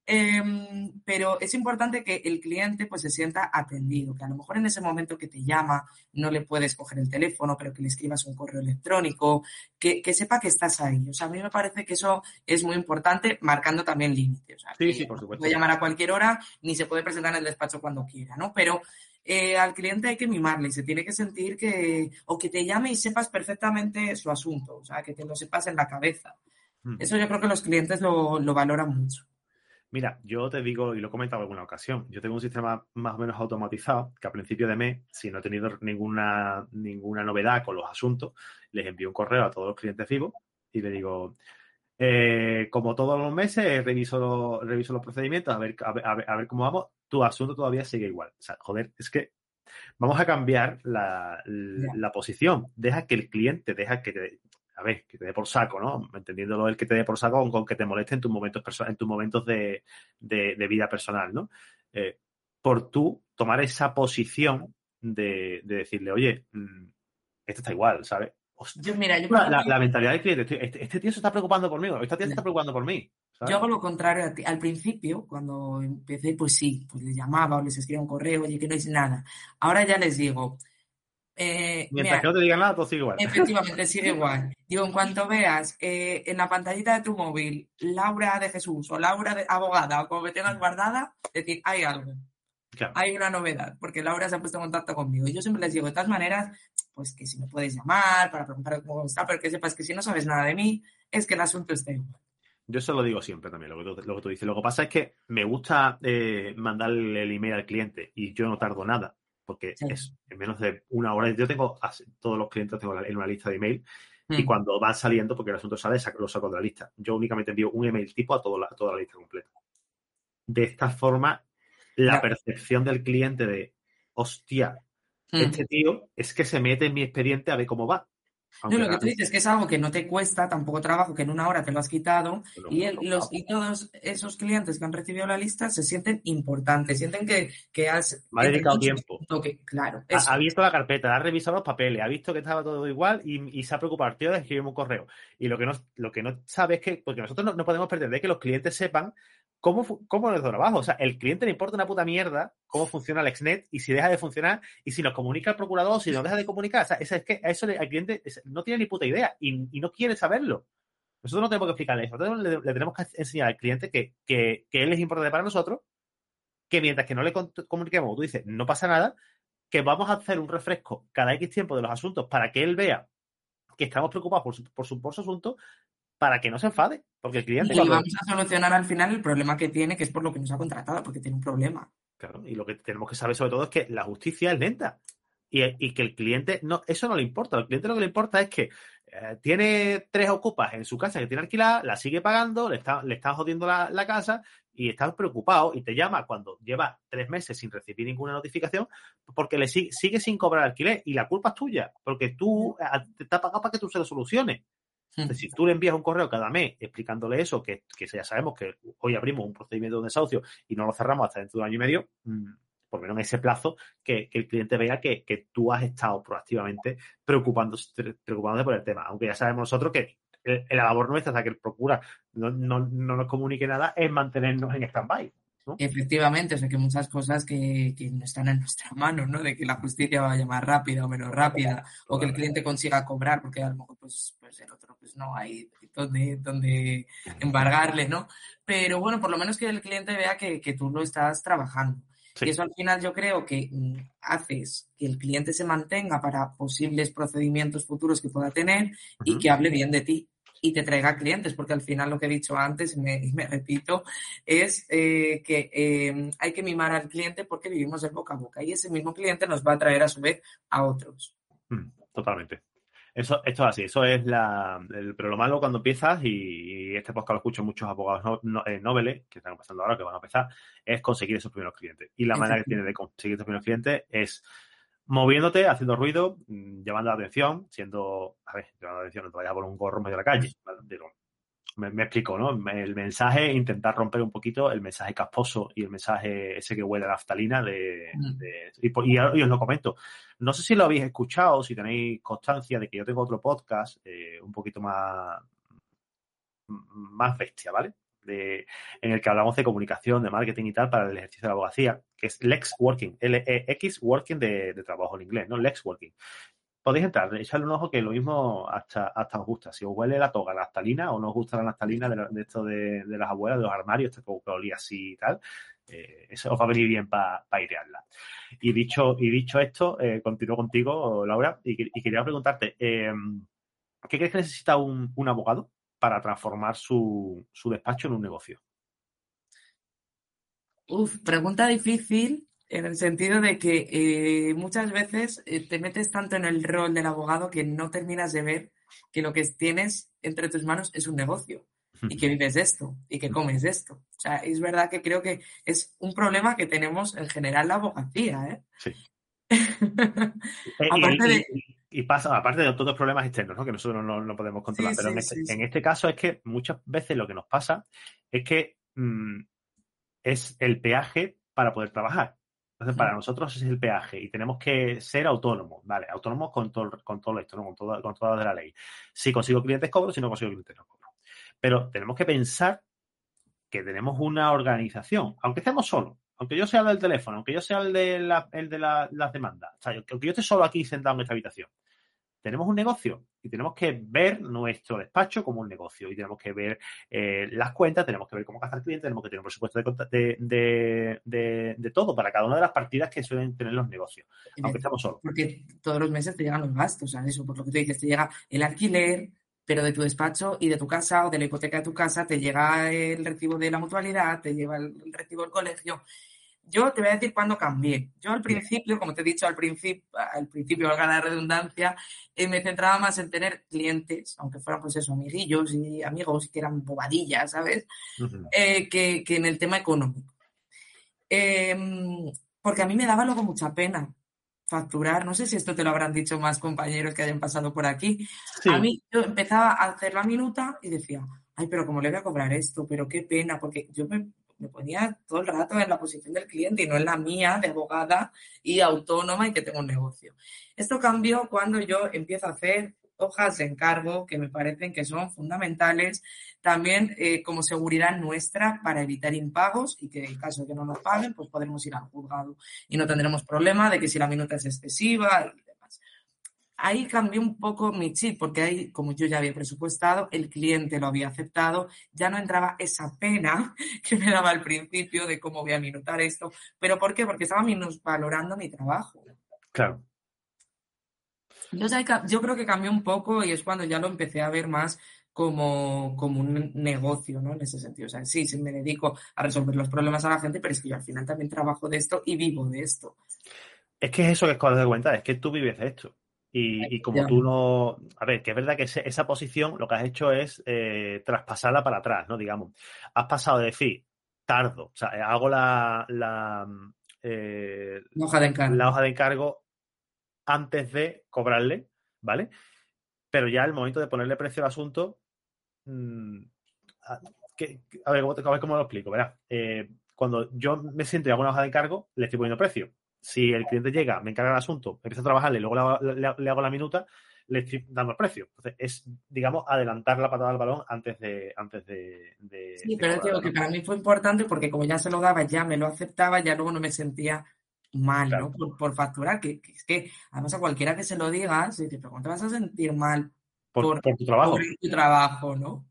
¿Eh? Em, pero es importante que el cliente pues se sienta atendido, que a lo mejor en ese momento que te llama no le puedes coger el teléfono, pero que le escribas un correo electrónico, que, sepa que estás ahí. O sea, a mí me parece que eso es muy importante, marcando también límites. sí, sí, por supuesto. Puede llamar a cualquier hora, ni se puede presentar en el despacho cuando quiera, ¿no? Pero eh, al cliente hay que mimarle y se tiene que sentir que, o que te llame y sepas perfectamente su asunto, o sea, que te lo sepas en la cabeza. Mm. Eso yo creo que los clientes lo, lo valoran mucho. Mira, yo te digo, y lo he comentado en alguna ocasión, yo tengo un sistema más o menos automatizado que a principio de mes, si no he tenido ninguna, ninguna novedad con los asuntos, les envío un correo a todos los clientes vivos y le digo, eh, como todos los meses, reviso, reviso los procedimientos, a ver, a, ver, a ver cómo vamos, tu asunto todavía sigue igual. O sea, joder, es que vamos a cambiar la, la, posición. Deja que el cliente, deja que te, a ver, que te dé por saco, ¿no? Entendiéndolo el que te dé por saco con, que te moleste en tus momentos, en tus momentos de, vida personal, ¿no? Eh, por tú tomar esa posición de, decirle, oye, mm, esto está igual, ¿sabes? yo, mira, yo la, mentalidad del cliente, este, este, tío se está preocupando por mí, esta tía se está preocupando por mí. Yo hago lo contrario a ti. Al principio, cuando empecé, pues sí, pues les llamaba o les escribía un correo, oye, que no es nada. Ahora ya les digo, eh, Mientras que no te digan nada, todo sigue igual. Efectivamente, sigue (laughs) igual. Digo, en cuanto veas eh, en la pantallita de tu móvil Laura de Jesús o Laura de abogada o como me tengas guardada, decir, hay algo. Hay una novedad, porque Laura se ha puesto en contacto conmigo. Y yo siempre les digo, de todas maneras, pues que si me puedes llamar para preguntar cómo está, pero que sepas que si no sabes nada de mí, es que el asunto está igual. Yo eso lo digo siempre también, lo que tú, lo que tú dices. Lo que pasa es que me gusta eh, mandarle el email al cliente y yo no tardo nada porque es en menos de una hora. Yo tengo todos los clientes tengo en una lista de email y mm. cuando van saliendo, porque el asunto sale, lo saco de la lista. Yo únicamente envío un email tipo a, toda la lista completa. De esta forma, la percepción del cliente de, hostia, mm. este tío es que se mete en mi expediente a ver cómo va. No, lo que tú dices es que es algo que no te cuesta tampoco trabajo, que en una hora te lo has quitado y, los, y todos esos clientes que han recibido la lista se sienten importantes, sienten que, que has... Me ha dedicado tiempo. claro. Ha, visto la carpeta, ha revisado los papeles, ha visto que estaba todo igual y, se ha preocupado, tío, de escribirme un correo. Y lo que no, lo que no sabe es que, porque nosotros no, podemos pretender que los clientes sepan cómo, cómo nuestro trabajo. O sea, el cliente le importa una puta mierda cómo funciona el Exnet y si deja de funcionar y si nos comunica el procurador, si nos deja de comunicar. O sea, es que a eso el cliente no tiene ni puta idea y, no quiere saberlo. Nosotros no tenemos que explicarle eso. Nosotros le, tenemos que enseñar al cliente que, que, él es importante para nosotros, que mientras que no le comuniquemos, tú dices, no pasa nada, que vamos a hacer un refresco cada X tiempo de los asuntos para que él vea que estamos preocupados por su, por su asunto para que no se enfade. Porque el cliente. Y vamos a solucionar al final el problema que tiene, que es por lo que nos ha contratado, porque tiene un problema. Claro, y lo que tenemos que saber sobre todo es que la justicia es lenta. Y, que el cliente, no, eso no le importa. Al cliente lo que le importa es que eh, tiene tres ocupas en su casa que tiene alquilada, la sigue pagando, le está, le está jodiendo la, casa y está preocupado y te llama cuando lleva tres meses sin recibir ninguna notificación porque le sigue, sigue sin cobrar alquiler y la culpa es tuya porque tú eh, te está pagado para que tú se lo soluciones. Si tú le envías un correo cada mes explicándole eso, que, ya sabemos que hoy abrimos un procedimiento de desahucio y no lo cerramos hasta dentro de un año y medio, mm, por lo menos en ese plazo, que, el cliente vea que, tú has estado proactivamente preocupándose, preocupándote por el tema. Aunque ya sabemos nosotros que el, labor nuestra, hasta que el procura no, no, no nos comunique nada, es mantenernos en stand-by. Efectivamente, o sea que muchas cosas que, no están en nuestra mano, ¿no? De que la justicia vaya más rápida o menos rápida, o que el cliente consiga cobrar, porque a lo mejor pues, pues el otro pues no hay donde, donde embargarle, ¿no? Pero bueno, por lo menos que el cliente vea que, tú lo estás trabajando. Y eso al final yo creo que mm, haces que el cliente se mantenga para posibles procedimientos futuros que pueda tener y que hable bien de ti y te traiga clientes, porque al final lo que he dicho antes, y me, repito, es eh, que em, hay que mimar al cliente porque vivimos de boca a boca y ese mismo cliente nos va a traer a su vez a otros. Mm, totalmente. Eso, esto es así, eso es la, el, pero lo malo cuando empiezas, y, este podcast lo escucho muchos abogados no, eh, que están empezando ahora, que van a empezar, es conseguir esos primeros clientes. Y la manera que tiene de conseguir esos primeros clientes es moviéndote, haciendo ruido, mm, llamando la atención, siendo, a ver, llamando la atención, no te vayas por un gorro medio de la calle. me, explico, ¿no? El mensaje, intentar romper un poquito el mensaje casposo y el mensaje ese que huele a naftalina de, mm. y, os lo comento. No sé si lo habéis escuchado, si tenéis constancia de que yo tengo otro podcast eh, un poquito más, más bestia, ¿vale? En el que hablamos de comunicación, de marketing y tal para el ejercicio de la abogacía, que es Lex Working, L-E-X Working de, trabajo en inglés, ¿no? Lex Working. Podéis entrar, echarle un ojo que lo mismo hasta, hasta os gusta. Si os huele la toga, la naftalina, o no os gusta la naftalina de, esto de, las abuelas, de los armarios, esto que, olía así y tal, eh, eso os va a venir bien para pa airearla. Y dicho, y dicho esto, eh, continúo contigo, Laura, y, quería preguntarte, eh, ¿qué crees que necesita un, un abogado para transformar su, despacho en un negocio? Uf, pregunta difícil en el sentido de que eh, muchas veces eh, te metes tanto en el rol del abogado que no terminas de ver que lo que tienes entre tus manos es un negocio y que vives de esto y que comes de esto. O sea, es verdad que creo que es un problema que tenemos en general la abogacía. ¿eh? Sí. (laughs) Aparte de y pasa, aparte de todos los problemas externos, ¿no? que nosotros no, podemos controlar, pero este, en, este, caso es que muchas veces lo que nos pasa es que mm, es el peaje para poder trabajar. Entonces, para nosotros es el peaje y tenemos que ser autónomos, ¿vale? Autónomos con todo, con todo esto, ¿no? Con todo, con todo de la ley. Si consigo clientes, cobro, si no consigo clientes, no cobro. Pero tenemos que pensar que tenemos una organización, aunque estemos solos, aunque yo sea el del teléfono, aunque yo sea el de, el de las demandas, o sea, aunque yo esté solo aquí sentado en esta habitación, tenemos un negocio y tenemos que ver nuestro despacho como un negocio y tenemos que ver eh, las cuentas, tenemos que ver cómo gastar clientes, tenemos que tener un presupuesto de, de, todo para cada una de las partidas que suelen tener los negocios, aunque estamos solos. Porque todos los meses te llegan los gastos, sea, Eso, por lo que tú dices, te llega el alquiler, pero de tu despacho y de tu casa o de la hipoteca de tu casa te llega el recibo de la mutualidad, te lleva el recibo del colegio yo te voy a decir cuándo cambié. Yo al principio, como te he dicho al principio, al principio, valga la redundancia, eh, me centraba más en tener clientes, aunque fueran pues eso, amiguillos y amigos que eran bobadillas, ¿sabes? Eh, que, en el tema económico. Em, porque a mí me daba luego mucha pena facturar, no sé si esto te lo habrán dicho más compañeros que hayan pasado por aquí. A mí yo empezaba a hacer la minuta y decía, ay, pero ¿cómo le voy a cobrar esto? Pero qué pena, porque yo me, me ponía todo el rato en la posición del cliente y no en la mía de abogada y autónoma y que tengo un negocio. Esto cambió cuando yo empiezo a hacer hojas de encargo que me parecen que son fundamentales también eh, como seguridad nuestra para evitar impagos y que en caso de que no nos paguen, pues podremos ir al juzgado y no tendremos problema de que si la minuta es excesiva y demás. Ahí cambió un poco mi chip porque ahí, como yo ya había presupuestado, el cliente lo había aceptado, ya no entraba esa pena (laughs) que me daba al principio de cómo voy a minutar esto. ¿Pero por qué? Porque estaba valorando mi trabajo. Claro. Yo creo que cambió un poco y es cuando ya lo empecé a ver más como, como un negocio, ¿no? En ese sentido. O sea, sí, sí me dedico a resolver los problemas a la gente, pero es que yo al final también trabajo de esto y vivo de esto. Es que es eso que acabas de cuenta, es que tú vives de esto. Y, como tú no. A ver, que es verdad que esa posición lo que has hecho es eh, traspasarla para atrás, ¿no? Digamos. Has pasado de decir, tardo, o sea, hago la. La, eh, hoja de encargo. La hoja de encargo antes de cobrarle, ¿vale? Pero ya el momento de ponerle precio al asunto, Mm, a, ver, ¿cómo, lo explico? Eh, cuando yo me siento y hago una hoja de encargo, le estoy poniendo precio. Si el cliente llega, me encarga el asunto, empiezo a trabajarle, luego le, hago la minuta, le estoy dando el precio. Entonces, es, digamos, adelantar la patada al balón antes de. Antes de, sí, pero digo que para mí fue importante porque, como ya se lo daba, ya me lo aceptaba, ya luego no me sentía mal, ¿no? Por, facturar, que, es que además a cualquiera que se lo diga, se dice, pero ¿cómo te vas a sentir mal por, tu trabajo. tu trabajo, ¿no?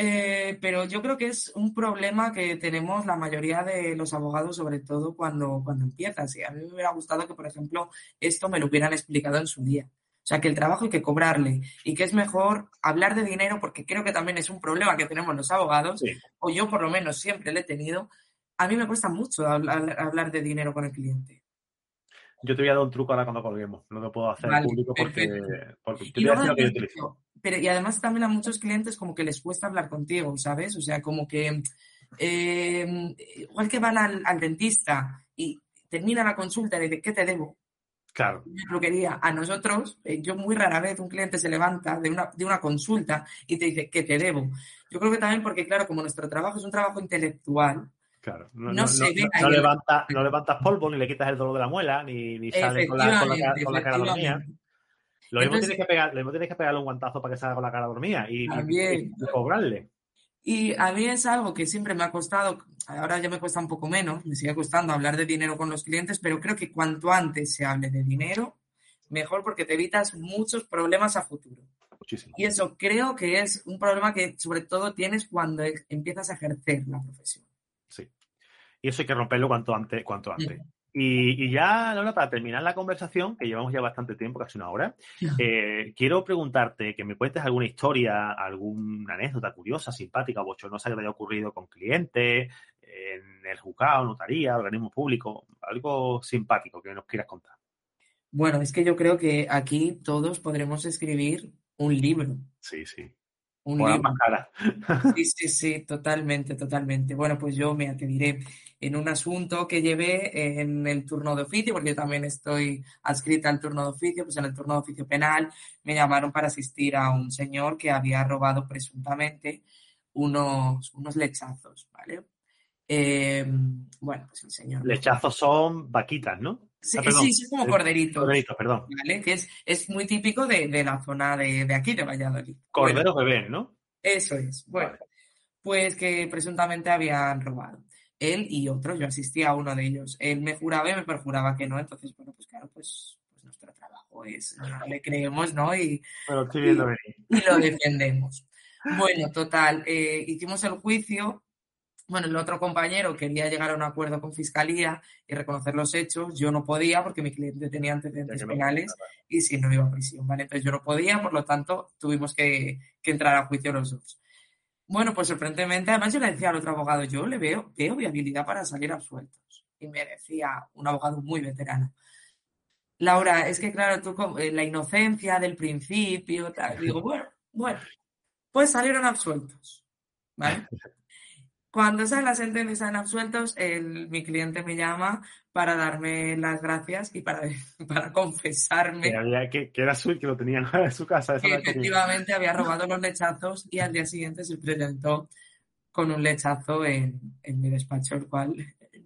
Eh, pero yo creo que es un problema que tenemos la mayoría de los abogados, sobre todo cuando, cuando empiezas. Y a mí me hubiera gustado que, por ejemplo, esto me lo hubieran explicado en su día. O sea, que el trabajo hay que cobrarle y que es mejor hablar de dinero, porque creo que también es un problema que tenemos los abogados, o yo por lo menos siempre lo he tenido. A mí me cuesta mucho hablar de dinero con el cliente. Yo te voy a dar un truco ahora cuando colguemos. No lo puedo hacer público porque, Pero, y además también a muchos clientes como que les cuesta hablar contigo, ¿sabes? O sea, como que em, igual que van al, dentista y termina la consulta y dice, ¿qué te debo? Claro. Yo quería. A nosotros, eh, yo muy rara vez un cliente se levanta de una, de una consulta y te dice, ¿qué te debo? Yo creo que también porque, claro, como nuestro trabajo es un trabajo intelectual, Claro, no, no, no, levanta, no, levantas polvo, ni le quitas el dolor de la muela, ni, ni sale con la, con la, cara dormida. Lo mismo, tienes que pegar, lo mismo tienes que pegarle un guantazo para que salga con la cara dormida y, y, cobrarle. Y a mí es algo que siempre me ha costado, ahora ya me cuesta un poco menos, me sigue costando hablar de dinero con los clientes, pero creo que cuanto antes se hable de dinero, mejor porque te evitas muchos problemas a futuro. Muchísimo. Y eso creo que es un problema que sobre todo tienes cuando empiezas a ejercer la profesión. Y eso hay que romperlo cuanto antes. Cuanto antes. Y, ya, Laura, para terminar la conversación, que llevamos ya bastante tiempo, casi una hora, eh, quiero preguntarte que me cuentes alguna historia, alguna anécdota curiosa, simpática o bochornosa que te haya ocurrido con clientes, en el juzgado, notaría, organismo público, algo simpático que nos quieras contar. Bueno, es que yo creo que aquí todos podremos escribir un libro. Sí, sí un (laughs) Sí, sí, sí, totalmente, totalmente. Bueno, pues yo me te diré en un asunto que llevé en el turno de oficio, porque yo también estoy adscrita al turno de oficio, pues en el turno de oficio penal me llamaron para asistir a un señor que había robado presuntamente unos, unos lechazos, ¿vale? Em, bueno, pues el señor. Lechazos son vaquitas, ¿no? Sí, ah, sí, como corderitos. Corderitos, perdón. ¿vale? Que es, es muy típico de, de la zona de, de, aquí, de Valladolid. Corderos bebés, ¿no? Eso es. Bueno, pues que presuntamente habían robado. Él y otro, yo asistía a uno de ellos. Él me juraba y me perjuraba que no, entonces, bueno, pues claro, pues, pues nuestro trabajo es, le creemos, ¿no? Y, y, y, lo defendemos. Bueno, total, eh, hicimos el juicio bueno, el otro compañero quería llegar a un acuerdo con Fiscalía y reconocer los hechos. Yo no podía porque mi cliente tenía antecedentes penales y si no iba a prisión, ¿vale? Entonces yo no podía, por lo tanto, tuvimos que, entrar a juicio los dos. Bueno, pues sorprendentemente, además yo le decía al otro abogado, yo le veo, veo viabilidad para salir absueltos. Y me decía un abogado muy veterano. Laura, es que claro, tú eh, la inocencia del principio, tal. Digo, bueno, bueno, pues salieron absueltos. ¿Vale? Cuando sale la sentencia y salen absueltos, el, mi cliente me llama para darme las gracias y para, (laughs) para confesarme. Que, había, que, que era su que lo tenían (laughs) en su casa. Que efectivamente había robado los lechazos y al día siguiente se presentó con un lechazo en, en mi despacho, el cual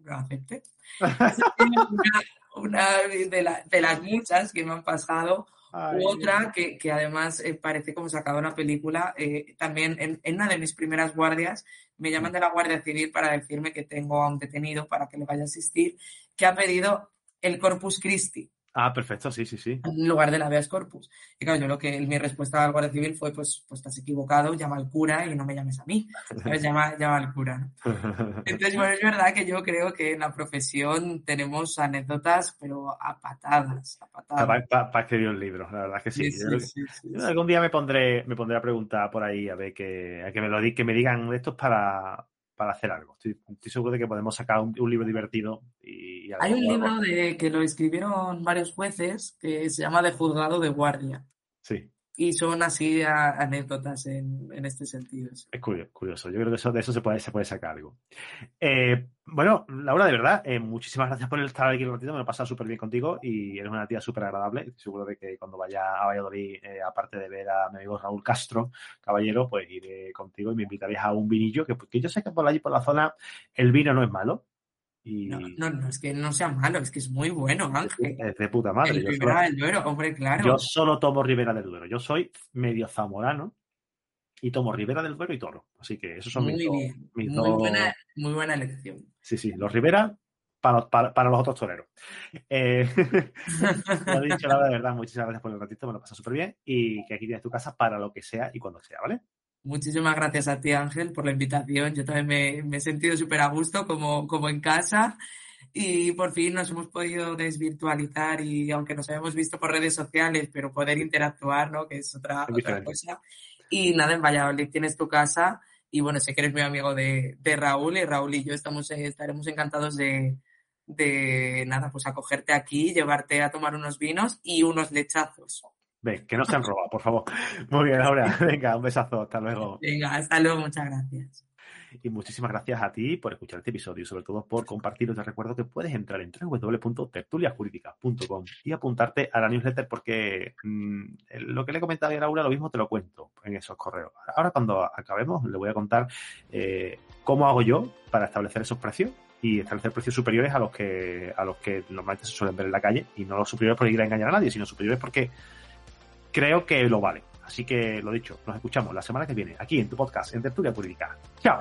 lo acepté. (laughs) una, una de, la, de, las muchas que me han pasado. Ay, otra que, que además eh, parece como sacada una película. Eh, también en, en, una de mis primeras guardias me llaman de la Guardia Civil para decirme que tengo a un detenido para que le vaya a asistir, que ha pedido el Corpus Christi. Ah, perfecto, sí, sí, sí. En lugar de la habeas corpus. Y claro, yo lo que mi respuesta al Guardia Civil fue, pues, pues estás equivocado, llama al cura y no me llames a mí. Llama, llama al cura. (laughs) Entonces, bueno, es verdad que yo creo que en la profesión tenemos anécdotas, pero a patadas, a patadas. Para, para, para escribir un libro, la verdad que sí. Sí, Yo sí, sí, sí, yo sí. algún día me pondré, me pondré a preguntar por ahí a ver que, a que me lo di- que me digan esto es para, para hacer algo. Estoy, estoy seguro de que podemos sacar un, un libro divertido y, y algo- Hay un algo- libro de, que lo escribieron varios jueces que se llama De juzgado de guardia. Sí. Y son así anécdotas en, en este sentido. sí. Es curioso. Yo creo que eso, de eso se puede, se puede sacar algo. Eh, bueno, Laura, de verdad, eh, muchísimas gracias por estar aquí un ratito. Me lo he pasado súper bien contigo y eres una tía súper agradable. Seguro de que cuando vaya a Valladolid, eh, aparte de ver a mi amigo Raúl Castro, caballero, pues iré contigo y me invitarías a un vinillo, que, que yo sé que por allí, por la zona, el vino no es malo. Y No, no, no, es que no sea malo, es que es muy bueno, Ángel. es de puta madre. El Yo Ribera solo, del Duero, hombre, claro. yo solo tomo Ribera del Duero. Yo soy medio zamorano y tomo Ribera del Duero y Toro. Así que esos son mis Muy dos- bien, mis muy dos- buena, muy buena elección. Sí, sí, los Rivera para, para, para los otros toreros. Eh, (laughs) lo dicho, Laura, de verdad, muchísimas gracias por el ratito, me lo pasa súper bien y que aquí tienes tu casa para lo que sea y cuando sea, ¿vale? Muchísimas gracias a ti, Ángel, por la invitación. Yo también me, me he sentido súper a gusto, como, como en casa. Y por fin nos hemos podido desvirtualizar y aunque nos habíamos visto por redes sociales, pero poder interactuar, ¿no? Que es otra, otra cosa. Y nada, en Valladolid tienes tu casa y bueno, sé que eres muy amigo de, de Raúl y Raúl y yo estamos, eh, estaremos encantados de, de, nada, pues acogerte aquí, llevarte a tomar unos vinos y unos lechazos. Ven, que no se han robado, por favor. Muy bien, Laura, (laughs) venga, un besazo, hasta luego. Venga, hasta luego, muchas gracias. Y muchísimas gracias a ti por escuchar este episodio y sobre todo por compartirlo. Te recuerdo que puedes entrar en www.tertuliajurídica.com y apuntarte a la newsletter porque mmm, lo que le he comentado a Laura, lo mismo te lo cuento en esos correos. Ahora cuando acabemos le voy a contar eh, cómo hago yo para establecer esos precios y establecer precios superiores a los que a los que normalmente se suelen ver en la calle y no los superiores por ir a engañar a nadie, sino superiores porque creo que lo vale. Así que lo dicho, nos escuchamos la semana que viene aquí en tu podcast en Tertulia Jurídica. ¡Chao!